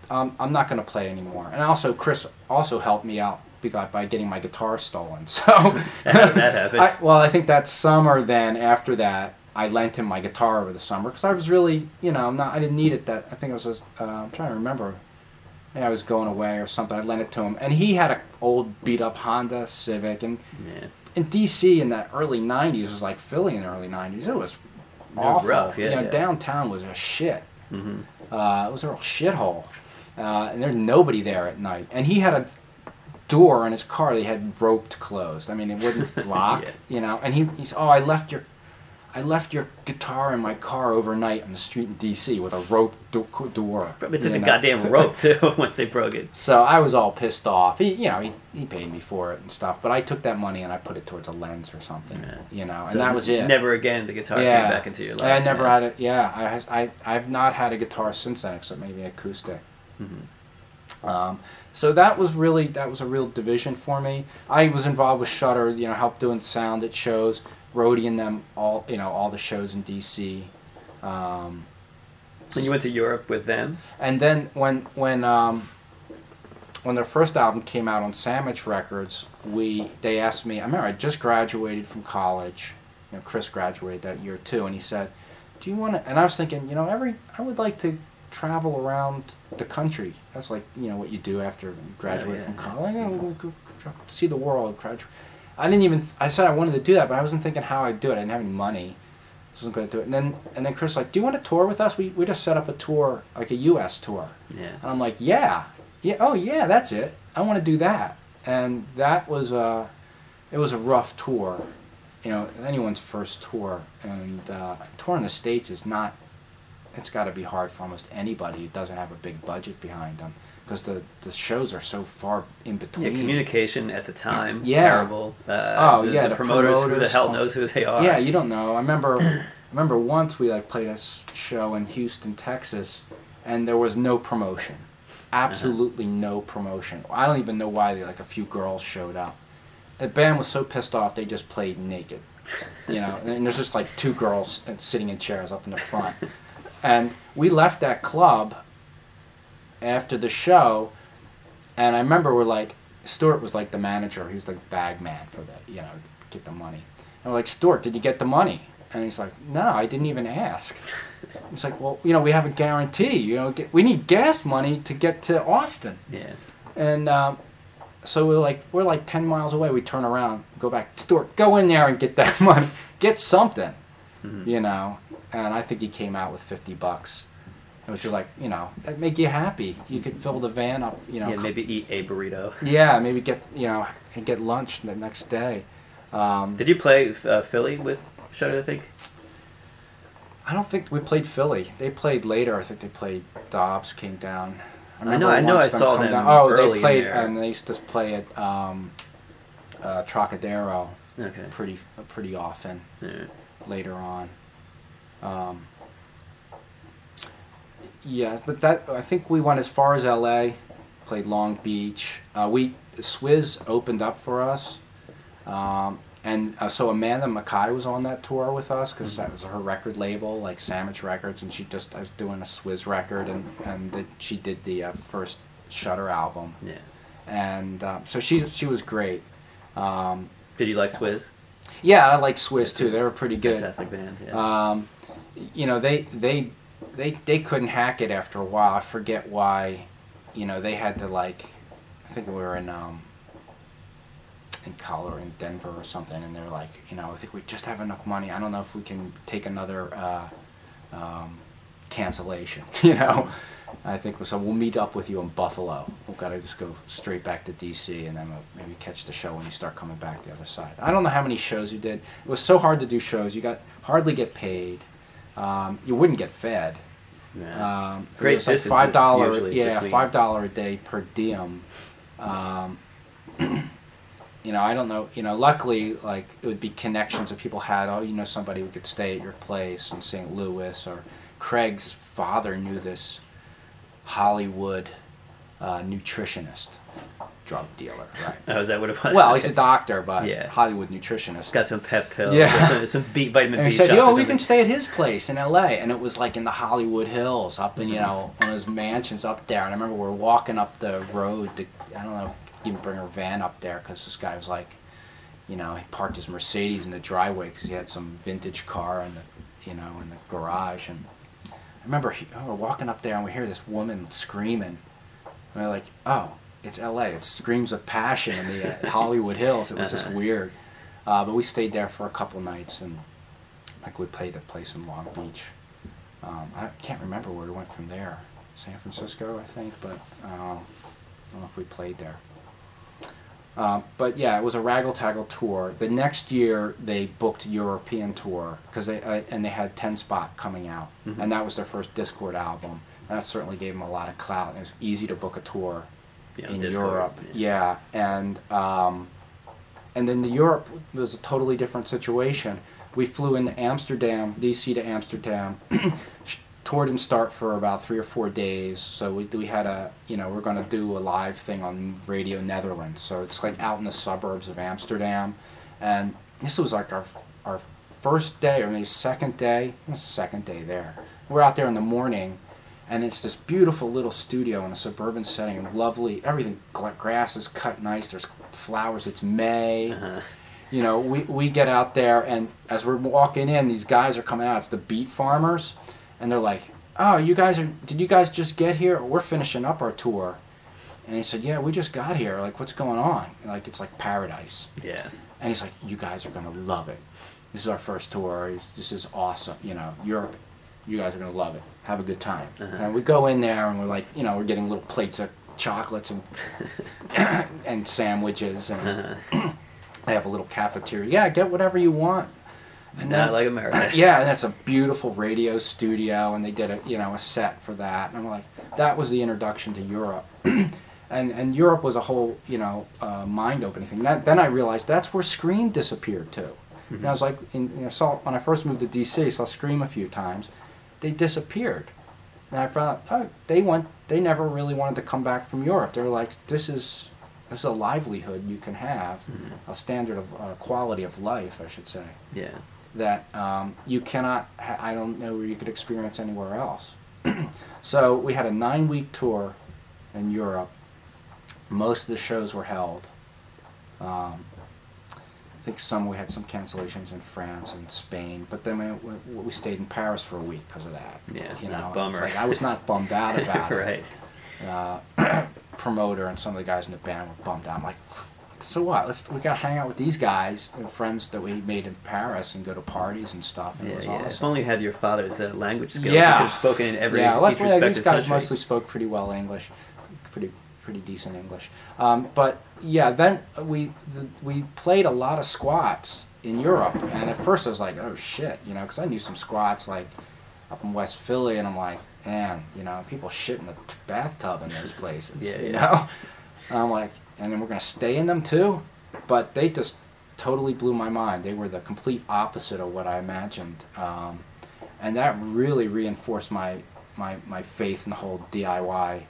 um, I'm not gonna play anymore. And also, Chris also helped me out because by getting my guitar stolen. So That- that happened. I, well, I think that summer then after that. I lent him my guitar over the summer because I was really, you know, not. I didn't need it. That I think it was. Uh, I'm trying to remember. Maybe I was going away or something. I lent it to him, and he had a old beat up Honda Civic, and Yeah. in DC in the early '90s was like Philly in the early '90s. It was awful. rough, yeah, you know, yeah. downtown was a shit. hmm Uh, it was a real shithole, uh, and there's nobody there at night. And he had a door on his car he had roped closed. I mean, it wouldn't lock. Yeah. You know, and he he's oh, I left your. I left your guitar in my car overnight on the street in D.C. with a rope do- door. Probably took a goddamn rope too once they broke it. So I was all pissed off. He, you know, he, he paid me for it and stuff, but I took that money and I put it towards a lens or something, Yeah. you know, and that was it. Never again the guitar yeah. came back into your life. I never yeah. had it. Yeah, I, I I've not had a guitar since then, except maybe acoustic. Mhm. Um, so that was really that was a real division for me. I was involved with Shudder, you know, helped doing sound at shows, roadieing them all, you know, all the shows in DC. Um, When you went to Europe with them. and then when when um, when their first album came out on Sandwich Records, we they asked me. I remember I just graduated from college. You know, Chris graduated that year too, and he said, "Do you want to?" And I was thinking, you know, every I would like to travel around the country. That's like you know what you do after you graduate yeah, from yeah. college. You know, go- go tra- see the world. Graduate. I didn't even. I said I wanted to do that, but I wasn't thinking how I'd do it. I didn't have any money. I wasn't going to do it. And then and then Chris was like, "Do you want to tour with us? We we just set up a tour, like a U.S. tour." Yeah. And I'm like, yeah, yeah, oh yeah, that's it. I want to do that. And that was a, it was a rough tour. you know anyone's first tour and uh, tour in the states is not. It's got to be hard for almost anybody who doesn't have a big budget behind them because the the shows are so far in Yeah, between. communication at the time, Yeah. terrible. Uh, Oh, the, yeah, the, the promoters, who the hell knows who they are? Yeah, you don't know. I remember, I remember once we like played a show in Houston, Texas, and there was no promotion, absolutely no promotion. I don't even know why. Like a few girls showed up. The band was so pissed off they just played naked, you know. And there's just like two girls uh, sitting in chairs up in the front, and we left that club after the show, and I remember we're like, Stuart was like the manager. He was like bag man for the, you know, get the money. And we're like, Stuart, did you get the money? And he's like, No, I didn't even ask. It's like, well, you know, we have a guarantee. You know, get, we need gas money to get to Austin. Yeah. And um, so we're like, we're like ten miles away. We turn around, go back. Stuart, go in there and get that money. Get something, Mhm. you know. And I think he came out with fifty bucks. Which you're like, you know, that make you happy. You could fill the van up, you know, yeah, maybe eat a burrito. yeah, maybe get you know and get lunch the next day. Um, Did you play uh, Philly with Shudder? I think. I don't think we played Philly. They played later. I think they played Dobbs came down. I know- I know I saw them Oh, early they played and they used to play at um, uh, Trocadero Okay. pretty pretty often Yeah. later on. Um, yeah, but that I think we went as far as L.A. Played Long Beach. Uh, we Swiz opened up for us, um, and uh, so Amanda MacKaye was on that tour with us because that was her record label, like Sandwich Records, and she just I was doing a Swiz record, and and the, she did the uh, first Shudder album, Yeah. and um, so she she was great. Um, Did you like Swiz? yeah, I like Swiz too. They were pretty good. Fantastic band. Yeah. You know, they they they they couldn't hack it after a while. I forget why. You know, they had to like. I think we were in um, in Colorado, in Denver or something, and they're like, you know, I think we just have enough money. I don't know if we can take another uh, um, cancellation. You know, I think so. We'll meet up with you in Buffalo. We've got to just go straight back to DC, and then we'll maybe catch the show when you start coming back the other side. I don't know how many shows you did. It was so hard to do shows. You got hardly get paid. Um, you wouldn't get fed. yeah. Um, Great like five dollar, yeah, five dollar a day per diem. Um, you know, I don't know. You know, luckily, like it would be connections that people had. Oh, you know, somebody who could stay at your place in St. Louis, or Craig's father knew this Hollywood uh, nutritionist, drug dealer, right? oh, is that what it was? well, he's a doctor, but Yeah. Hollywood nutritionist. Got some pep pills. Yeah. Some, some B, vitamin And B he said, "Yo, we can stay at his place in L.A." And it was like in the Hollywood Hills, up in you Mhm. know one of those mansions up there. And I remember we were walking up the road. To, I don't know if you can bring our van up there because this guy was like, you know, he parked his Mercedes in the driveway because he had some vintage car in the, you know, in the garage. And I remember he, oh, we're walking up there and we hear this woman screaming. And we're like, "Oh, it's L.A. It's screams of passion in the uh, Hollywood Hills." It was just Uh-huh. weird. Uh, but we stayed there for a couple nights and like we played a place in Long Beach. Um, I can't remember where we went from there. San Francisco, I think, but uh, I don't know if we played there. Uh, but yeah, it was a Raggle Taggle tour. The next year they booked European tour because they uh, and they had Ten Spot coming out, Mhm. and that was their first Dischord album. And that certainly gave them a lot of clout. It was easy to book a tour Yeah, in Dischord, Europe. yeah. Yeah, and um, and then the Europe was a totally different situation. We flew into Amsterdam, DC to Amsterdam. toured didn't start for about three or four days, so we we had a you know we're going to do a live thing on Radio Netherlands. So it's like out in the suburbs of Amsterdam, and this was like our our first day or maybe second day. It was the second day there. We're out there in the morning, and it's this beautiful little studio in a suburban setting, lovely. Everything grass is cut nice. There's flowers. It's May. Uh-huh. You know, we we get out there, and as we're walking in, these guys are coming out. It's the Beat Farmers, and they're like, "Oh, you guys are? Did you guys just get here? We're finishing up our tour." And he said, "Yeah, we just got here. Like, what's going on? Like, it's like paradise." Yeah. And he's like, "You guys are gonna love it. This is our first tour. This is awesome. You know, Europe. You guys are gonna love it. Have a good time." Uh-huh. And we go in there, and we're like, you know, we're getting little plates of chocolates and and sandwiches, and Uh-huh. They have a little cafeteria. Yeah, get whatever you want. And Not then, like America. Yeah, and it's a beautiful radio studio, and they did a you know a set for that. And I'm like, that was the introduction to Europe. and and Europe was a whole you know uh, mind opening thing. That, then I realized that's where Scream disappeared too. Mm-hmm. And I was like, in, you know, saw when I first moved to DC, saw Scream a few times. They disappeared, and I found oh, they went. They never really wanted to come back from Europe. They were like, this is this is a livelihood you can have, mm-hmm. a standard of uh, quality of life, I should say. Yeah. That um, you cannot. Ha- I don't know where you could experience anywhere else. so we had a nine-week tour in Europe. Most of the shows were held. Um, think some we had some cancellations in France and Spain, but then we, we, we stayed in Paris for a week because of that. Yeah, you know, bummer. Like, I was not bummed out about right. it. Right. Uh, promoter and some of the guys in the band were bummed out. I'm like, so what? Let's we gotta hang out with these guys, and friends that we made in Paris, and go to parties and stuff. And yeah, it was yeah. awesome. If only you had your father's uh, language skills, yeah. you could have spoken in every yeah. Like, yeah, these guys country. mostly spoke pretty well English, pretty pretty decent English. Um, but yeah, then we the, we played a lot of squats in Europe, and at first I was like, oh shit, you know, because I knew some squats like up in West Philly, and I'm like, man, you know, people shit in the bathtub in those places, yeah, you know. And I'm like, and then we're gonna stay in them too, but they just totally blew my mind. They were the complete opposite of what I imagined, um, and that really reinforced my my my faith in the whole DIY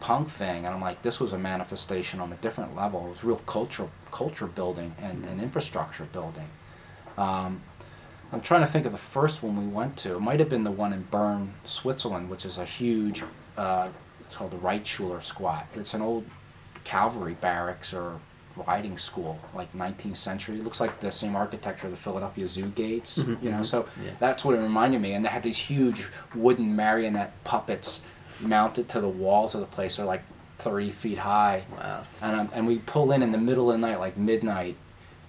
punk thing. And I'm like, this was a manifestation on a different level. It was real culture culture building and, and infrastructure building. Um, I'm trying to think of the first one we went to. It might have been the one in Bern, Switzerland, which is a huge. Uh, it's called the Reitschule squat. It's an old cavalry barracks or riding school, like 19th century. It looks like the same architecture of the Philadelphia Zoo gates, mm-hmm, you know. Mm-hmm. So yeah. that's what it reminded me. And they had these huge wooden marionette puppets mounted to the walls of the place. They're like 30 feet high. Wow. And um, and we pull in in the middle of the night, like midnight,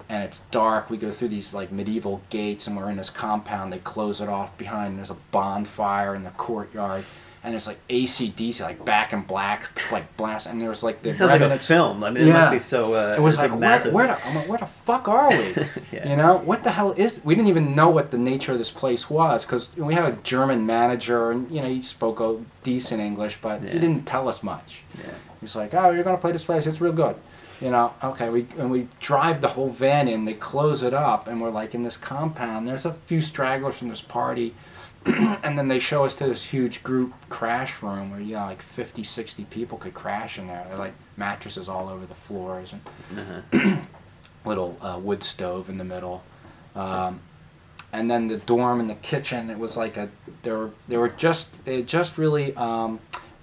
and it's dark. We go through these like medieval gates, and we're in this compound. They close it off behind. And there's a bonfire in the courtyard and it's like ACDC, like Back in Black, like blast, and there was like the it sounds like a film. I mean, it Yeah. must be so. Uh, it was like, massive. where, where, the, I'm like, where the fuck are we? Yeah. You know, what the hell is? We didn't even know what the nature of this place was because we had a German manager, and you know, he spoke a decent English, but Yeah. he didn't tell us much. Yeah. He's like, oh, you're gonna play this place. It's real good. You know, okay. We and we drive the whole van in. They close it up, and we're like in this compound. There's a few stragglers from this party, and then they show us to this huge group crash room where you know, like 50, 60 people could crash in there. They're like mattresses all over the floors and Uh-huh. little uh, wood stove in the middle. Um, and then the dorm and the kitchen. It was like a they were they were just they had just really um,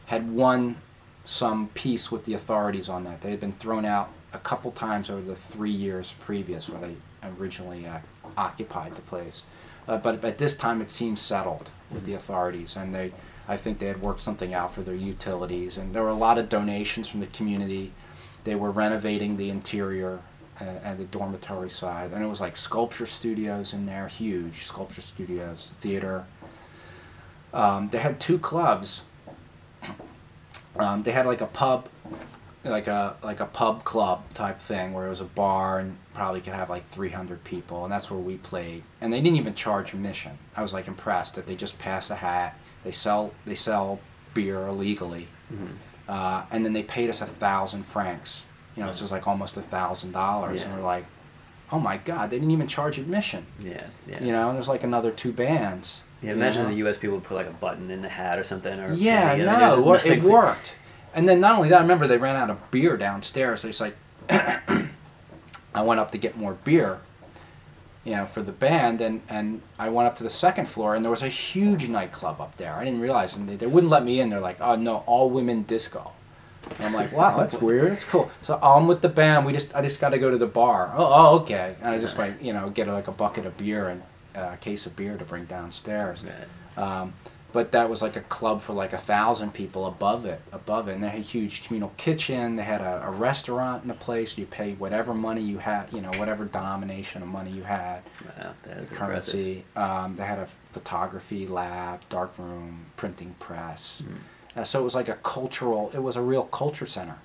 had won some peace with the authorities on that. They had been thrown out a couple times over the three years previous where they originally uh, occupied the place. Uh, but at this time, it seemed settled with the authorities, and they, I think they had worked something out for their utilities, and there were a lot of donations from the community. They were renovating the interior uh, and the dormitory side, and it was like sculpture studios in there, huge sculpture studios, theater. Um, they had two clubs. Um, they had like a pub, like a like a pub club type thing where it was a bar and probably could have like 300 people, and that's where we played. And they didn't even charge admission. I was like impressed that they just pass a hat. They sell they sell beer illegally, Mhm. uh, and then they paid us a thousand francs. You know, it's just like almost a thousand dollars, and we're like, oh my god, they didn't even charge admission. Yeah. Yeah. You know, and there's like another two bands. Yeah, you imagine know? the U.S. people would put like a button in the hat or something. Or Yeah, no, it it worked. And then not only that, I remember they ran out of beer downstairs. It's like I went up to get more beer, you know, for the band, and and I went up to the second floor, and there was a huge nightclub up there. I didn't realize, and they, they wouldn't let me in. They're like, oh no, all women disco. And I'm like, wow, that's weird. That's cool. So I'm with the band. We just I just got to go to the bar. Oh, oh, okay. And I just like you know get like a bucket of beer and uh, a case of beer to bring downstairs. Um, but that was like a club for like a thousand people above it, above it. And they had a huge communal kitchen. They had a, a restaurant in the place. You pay whatever money you had, you know, whatever denomination of money you had, Wow, that's the currency. Um, they had a photography lab, dark room, printing press. Mm. Uh, so it was like a cultural. It was a real culture center,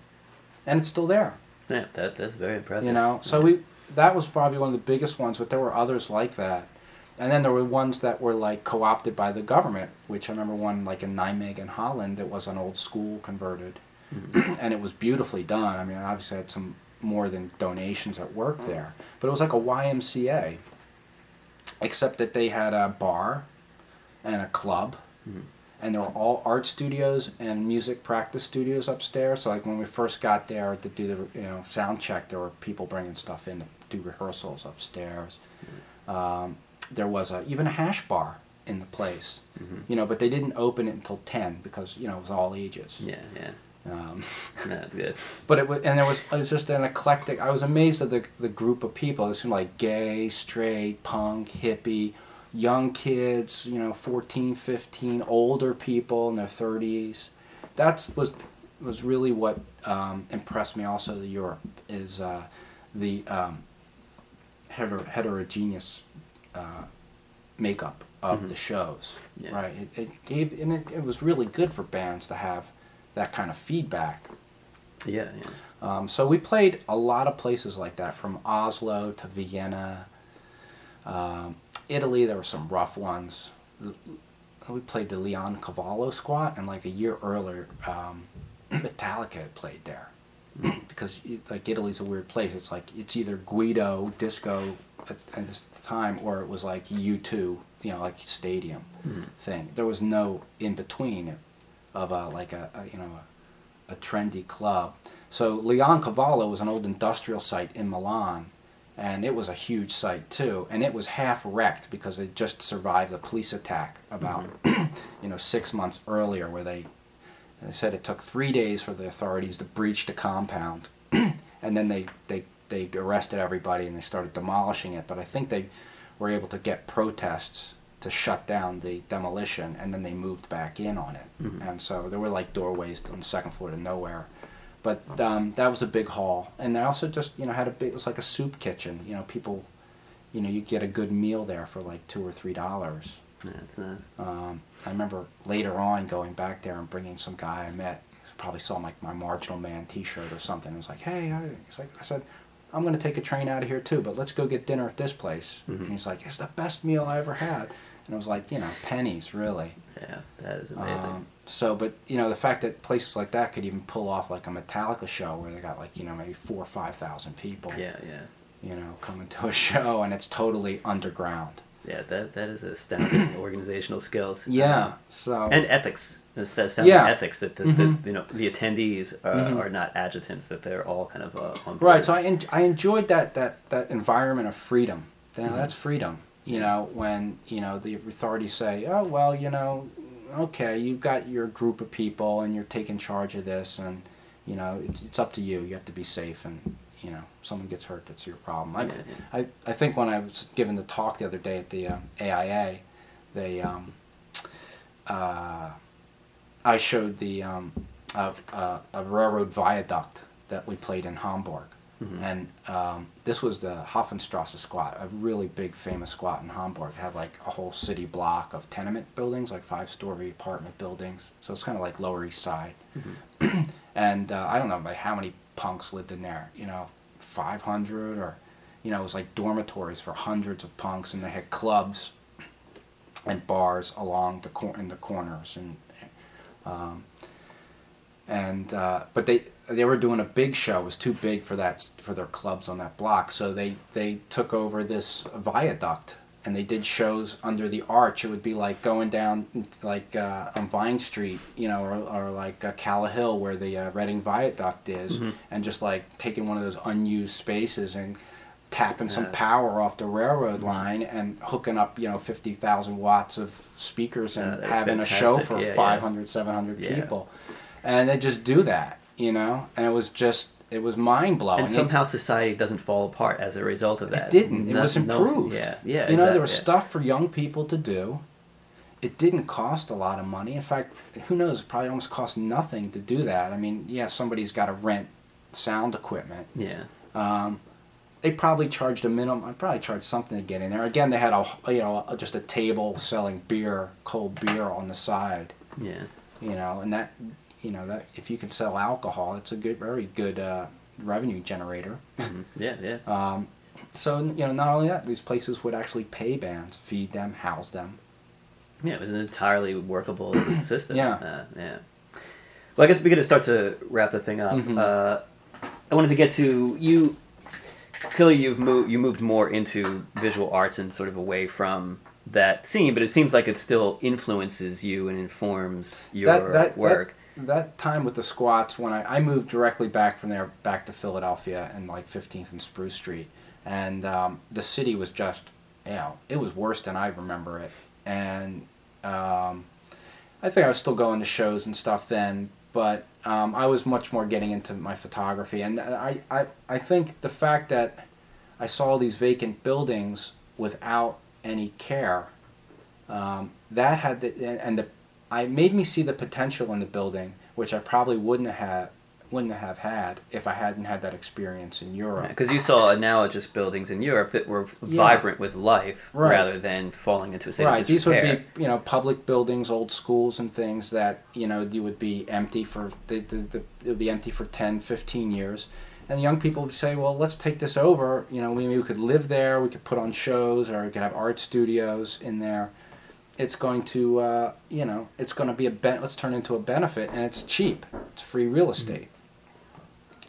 and it's still there. Yeah, that, that's very impressive. You know, so Yeah. we that was probably one of the biggest ones, but there were others like that. And then there were ones that were like co-opted by the government, which I remember one like in Nijmegen, Holland. It was an old school converted, and it was beautifully done. I mean, obviously I had some more than donations at work there, but it was like a YMCA, except that they had a bar and a club, Mhm. and there were all art studios and music practice studios upstairs. So like when we first got there to do the you know sound check, there were people bringing stuff in to do rehearsals upstairs. Um, there was a, even a hash bar in the place, Mhm. you know, but they didn't open it until ten because you know it was all ages. Yeah, yeah. Um, No, That's good. but it was, and there was it was just an eclectic. I was amazed at the the group of people. It seemed like gay, straight, punk, hippie, young kids. You know, 14, 15, older people in their thirties. That's was was really what um, impressed me. Also, the Europe is uh, the um, heter- heterogeneous uh, makeup of Mhm. the shows. Yeah. Right. It, it gave and it, it was really good for bands to have that kind of feedback. Yeah, yeah. Um, so we played a lot of places like that, from Oslo to Vienna. Um, Italy, there were some rough ones. We played the Leoncavallo Squat, and like a year earlier, um, Metallica had played there. because like Italy's a weird place. It's like it's either Guido disco at this time, or it was like U2, you know, like stadium Mhm. thing. There was no in between of a like a, a you know a, a trendy club. So Leoncavallo was an old industrial site in Milan, and it was a huge site too. And it was half wrecked because it just survived a police attack about you know six months earlier, where they they said it took three days for the authorities to breach the compound, and then they they they arrested everybody and they started demolishing it. But I think they were able to get protests to shut down the demolition, and then they moved back in on it. Mhm. And so there were like doorways on the second floor to nowhere. But um, that was a big hall, and they also just you know had a big. It was like a soup kitchen. You know, people, you know, you get a good meal there for like two or three dollars. That's nice. Um, I remember later on going back there and bringing some guy I met. Probably saw like my Marginal Man T-shirt or something. It was like, hey, I, he's like, I said, I'm gonna take a train out of here too, but let's go get dinner at this place. Mhm. And he's like, it's the best meal I ever had. And it was like, you know, pennies really. Yeah, that is amazing. Um, so, but you know, the fact that places like that could even pull off like a Metallica show where they got like you know maybe four or five thousand people, yeah, yeah. you know, coming to a show and it's totally underground. Yeah, that that is astounding organizational skills. Yeah. Um, So and ethics. That's the astounding Yeah. ethics that the, Mhm. the you know the attendees are, Mhm. are not adjutants. That they're all kind of uh, on board. Right. So I, en- I enjoyed that, that, that environment of freedom. Know, Mhm. That's freedom. You know, when, you know, the authorities say, oh, well, you know, okay, you've got your group of people and you're taking charge of this and, you know, it's, it's up to you. You have to be safe and, you know, someone gets hurt, that's your problem. I, Yeah, yeah. I, I think when I was given the talk the other day at the uh, AIA, they, um, uh, I showed the, um, a, a, a railroad viaduct that we played in Hamburg. Mhm. And um, this was the Hafenstrasse squat, a really big famous squat in Hamburg. It had like a whole city block of tenement buildings, like five story apartment buildings. So it's kind of like Lower East Side. Mhm. And uh, I don't know by how many punks lived in there, you know, 500 or, you know, it was like dormitories for hundreds of punks and they had clubs and bars along the cor- in the corners and um, and uh, but they they were doing a big show. It was too big for that for their clubs on that block. So they they took over this viaduct and they did shows under the arch. It would be like going down like uh, on Vine Street, you know, or, or like uh, Callowhill where the uh, Reading Viaduct is, Mhm. and just like taking one of those unused spaces and tapping some power off the railroad line and hooking up, you know, 50,000 watts of speakers and Yeah, having a show for Yeah, yeah. 500, 700 Yeah. people. And they just do that, you know? And it was just, it was mind blowing. and somehow society doesn't fall apart as a result of that. it didn't. It No- was no- improved. yeah, yeah. You know, there was stuff for young people to do. It didn't cost a lot of money. In fact, who knows? It probably almost cost nothing to do that. I mean, yeah, somebody's got to rent sound equipment. Yeah. Um, they probably charged a minimum. I probably charged something to get in there. Again, they had a you know just a table selling beer, cold beer on the side. Yeah. You know, and that you know that if you can sell alcohol, it's a good, very good uh, revenue generator. Mhm. Yeah. Yeah. Um, so you know, not only that, these places would actually pay bands, feed them, house them. Yeah, it was an entirely workable system. Yeah. Uh, yeah. Well, I guess we could start to wrap the thing up. Mhm. Uh, I wanted to get to you. Clearly, you've moved. You moved more into visual arts and sort of away from that scene, but it seems like it still influences you and informs your that, that, work. That, time with the squats, when I, I moved directly back from there back to Philadelphia and like 15th and Spruce Street, and um, the city was just, you know, it was worse than I remember it. And um, I think I was still going to shows and stuff then, but um, I was much more getting into my photography. And I, I, I think the fact that I saw these vacant buildings without any care, um, that had the, and the, I made me see the potential in the building, which I probably wouldn't have wouldn't have had if I hadn't had that experience in Europe. Because you saw analogous buildings in Europe that were Yeah. vibrant with life Right. rather than falling into a state right of these would be you know public buildings old schools and things that you know you would be empty for the, the, the, it would be empty for 10 15 years and young people would say well let's take this over you know maybe we could live there we could put on shows or we could have art studios in there it's going to uh, you know it's going to be a ben- let's turn into a benefit and it's cheap it's free real estate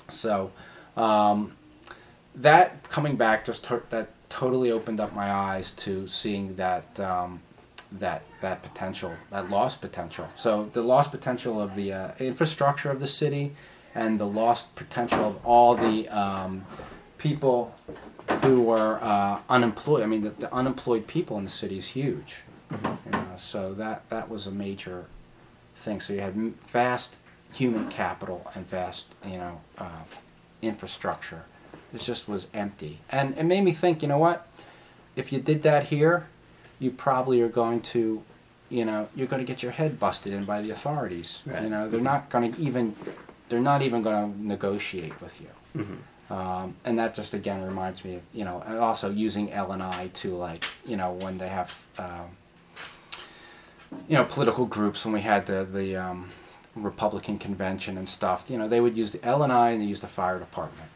so um, that coming back just to- that totally opened up my eyes to seeing that um, that that potential, that lost potential. So the lost potential of the uh, infrastructure of the city, and the lost potential of all the um, people who were uh, unemployed. I mean, the, the unemployed people in the city is huge. You know, so that that was a major thing. So you had vast human capital and vast, you know, uh, infrastructure. It just was empty, and it made me think. You know what? If you did that here, you probably are going to, you know, you're going to get your head busted in by the authorities. Right. You know, they're not going to even, they're not even going to negotiate with you. Mhm. Um, and that just again reminds me of you know also using L&I to like you know when they have um, you know political groups when we had the the um, Republican convention and stuff you know they would use the L&I and they use the fire department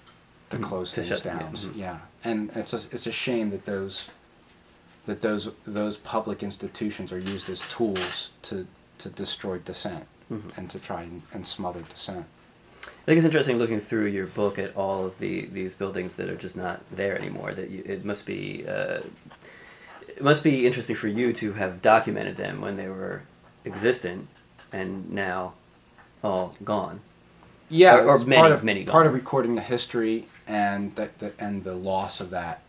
to Mhm. close To things shut down down. Mhm. yeah and it's a, it's a shame that those that those those public institutions are used as tools to to destroy dissent Mhm. and to try and, and smother dissent. I think it's interesting looking through your book at all of the these buildings that are just not there anymore. That you, it must be uh, it must be interesting for you to have documented them when they were existent and now all gone. Yeah, Or- or many- part of many part of recording the history and the, the and the loss of that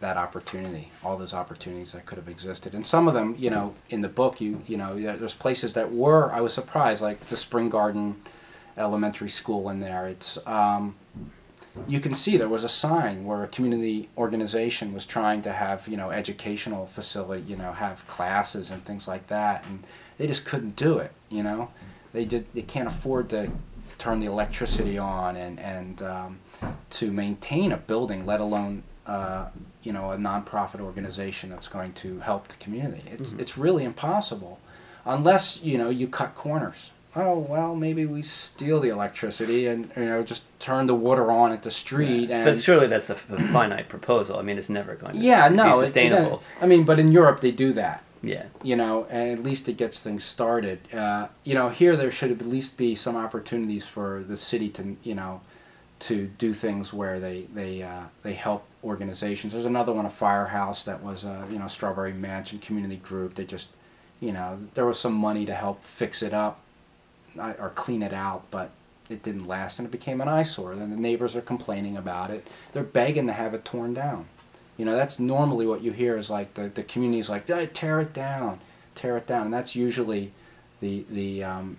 that opportunity, all those opportunities that could have existed, and some of them, you know, in the book, you you know, there's places that were. I was surprised, like the Spring Garden Elementary School in there. It's um, you can see there was a sign where a community organization was trying to have you know educational facility, you know, have classes and things like that, and they just couldn't do it. You know, they did they can't afford to turn the electricity on and and um, to maintain a building, let alone uh, you know a nonprofit organization that's going to help the community. It's Mhm. it's really impossible, unless you know you cut corners. Oh well, maybe we steal the electricity and you know just turn the water on at the street and but surely that's a, finite proposal. I mean, it's never going to yeah, be no, it- I mean, but in Europe they do that yeah. you know, and at least it gets things started. Uh, you know, here there should at least be some opportunities for the city to, you know, to do things where they they uh, they help organizations. There's another one, a firehouse that was a you know Strawberry Mansion community group. They just, you know, there was some money to help fix it up, or clean it out, but it didn't last, and it became an eyesore. Then the neighbors are complaining about it. They're begging to have it torn down. You know, that's normally what you hear is like the, the community's like, "Ah, tear it down, tear it down. And that's usually the, the, um,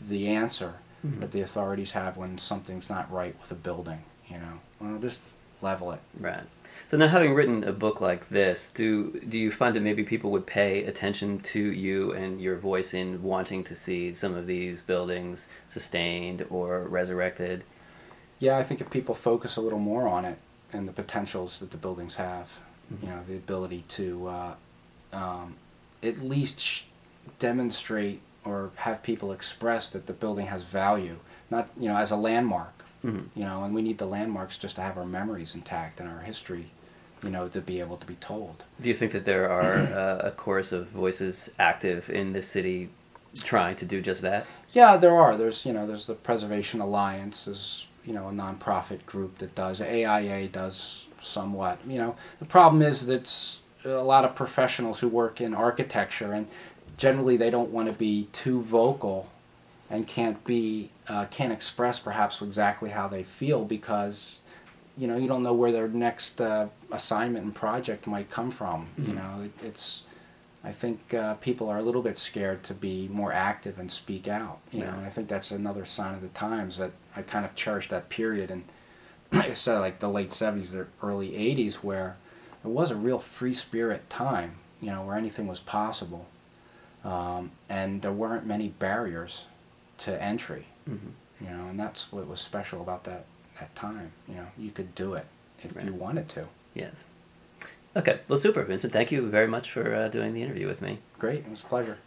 the answer Mhm. that the authorities have when something's not right with a building, you know. Well, just level it. Right. So now, having written a book like this, do do you find that maybe people would pay attention to you and your voice in wanting to see some of these buildings sustained or resurrected? Yeah, I think if people focus a little more on it and the potentials that the buildings have, Mhm. you know, the ability to uh, um, at least sh- demonstrate or have people express that the building has value, not you know as a landmark, Mhm. You know, and we need the landmarks just to have our memories intact and our history, you know, to be able to be told. Do you think that there are uh, a chorus of voices active in this city trying to do just that? Yeah, there are. There's you know there's the Preservation Alliance is you know a nonprofit group that does. AIA does somewhat. You know the problem is that a lot of professionals who work in architecture and generally they don't want to be too vocal and can't be uh, can't express perhaps exactly how they feel because you know you don't know where their next uh, assignment and project might come from. You Mhm. know it, it's I think uh, people are a little bit scared to be more active and speak out. You know, and I think that's another sign of the times that I kind of cherish that period and like I said, like the late seventies or early eighties, where it was a real free spirit time. You know, where anything was possible, um, and there weren't many barriers to entry. Mm-hmm. You know, and that's what was special about that that time. You know, you could do it if Right. you wanted to. Yes. Okay. Well, super, Vincent. Thank you very much for uh, doing the interview with me. Great, it was a pleasure.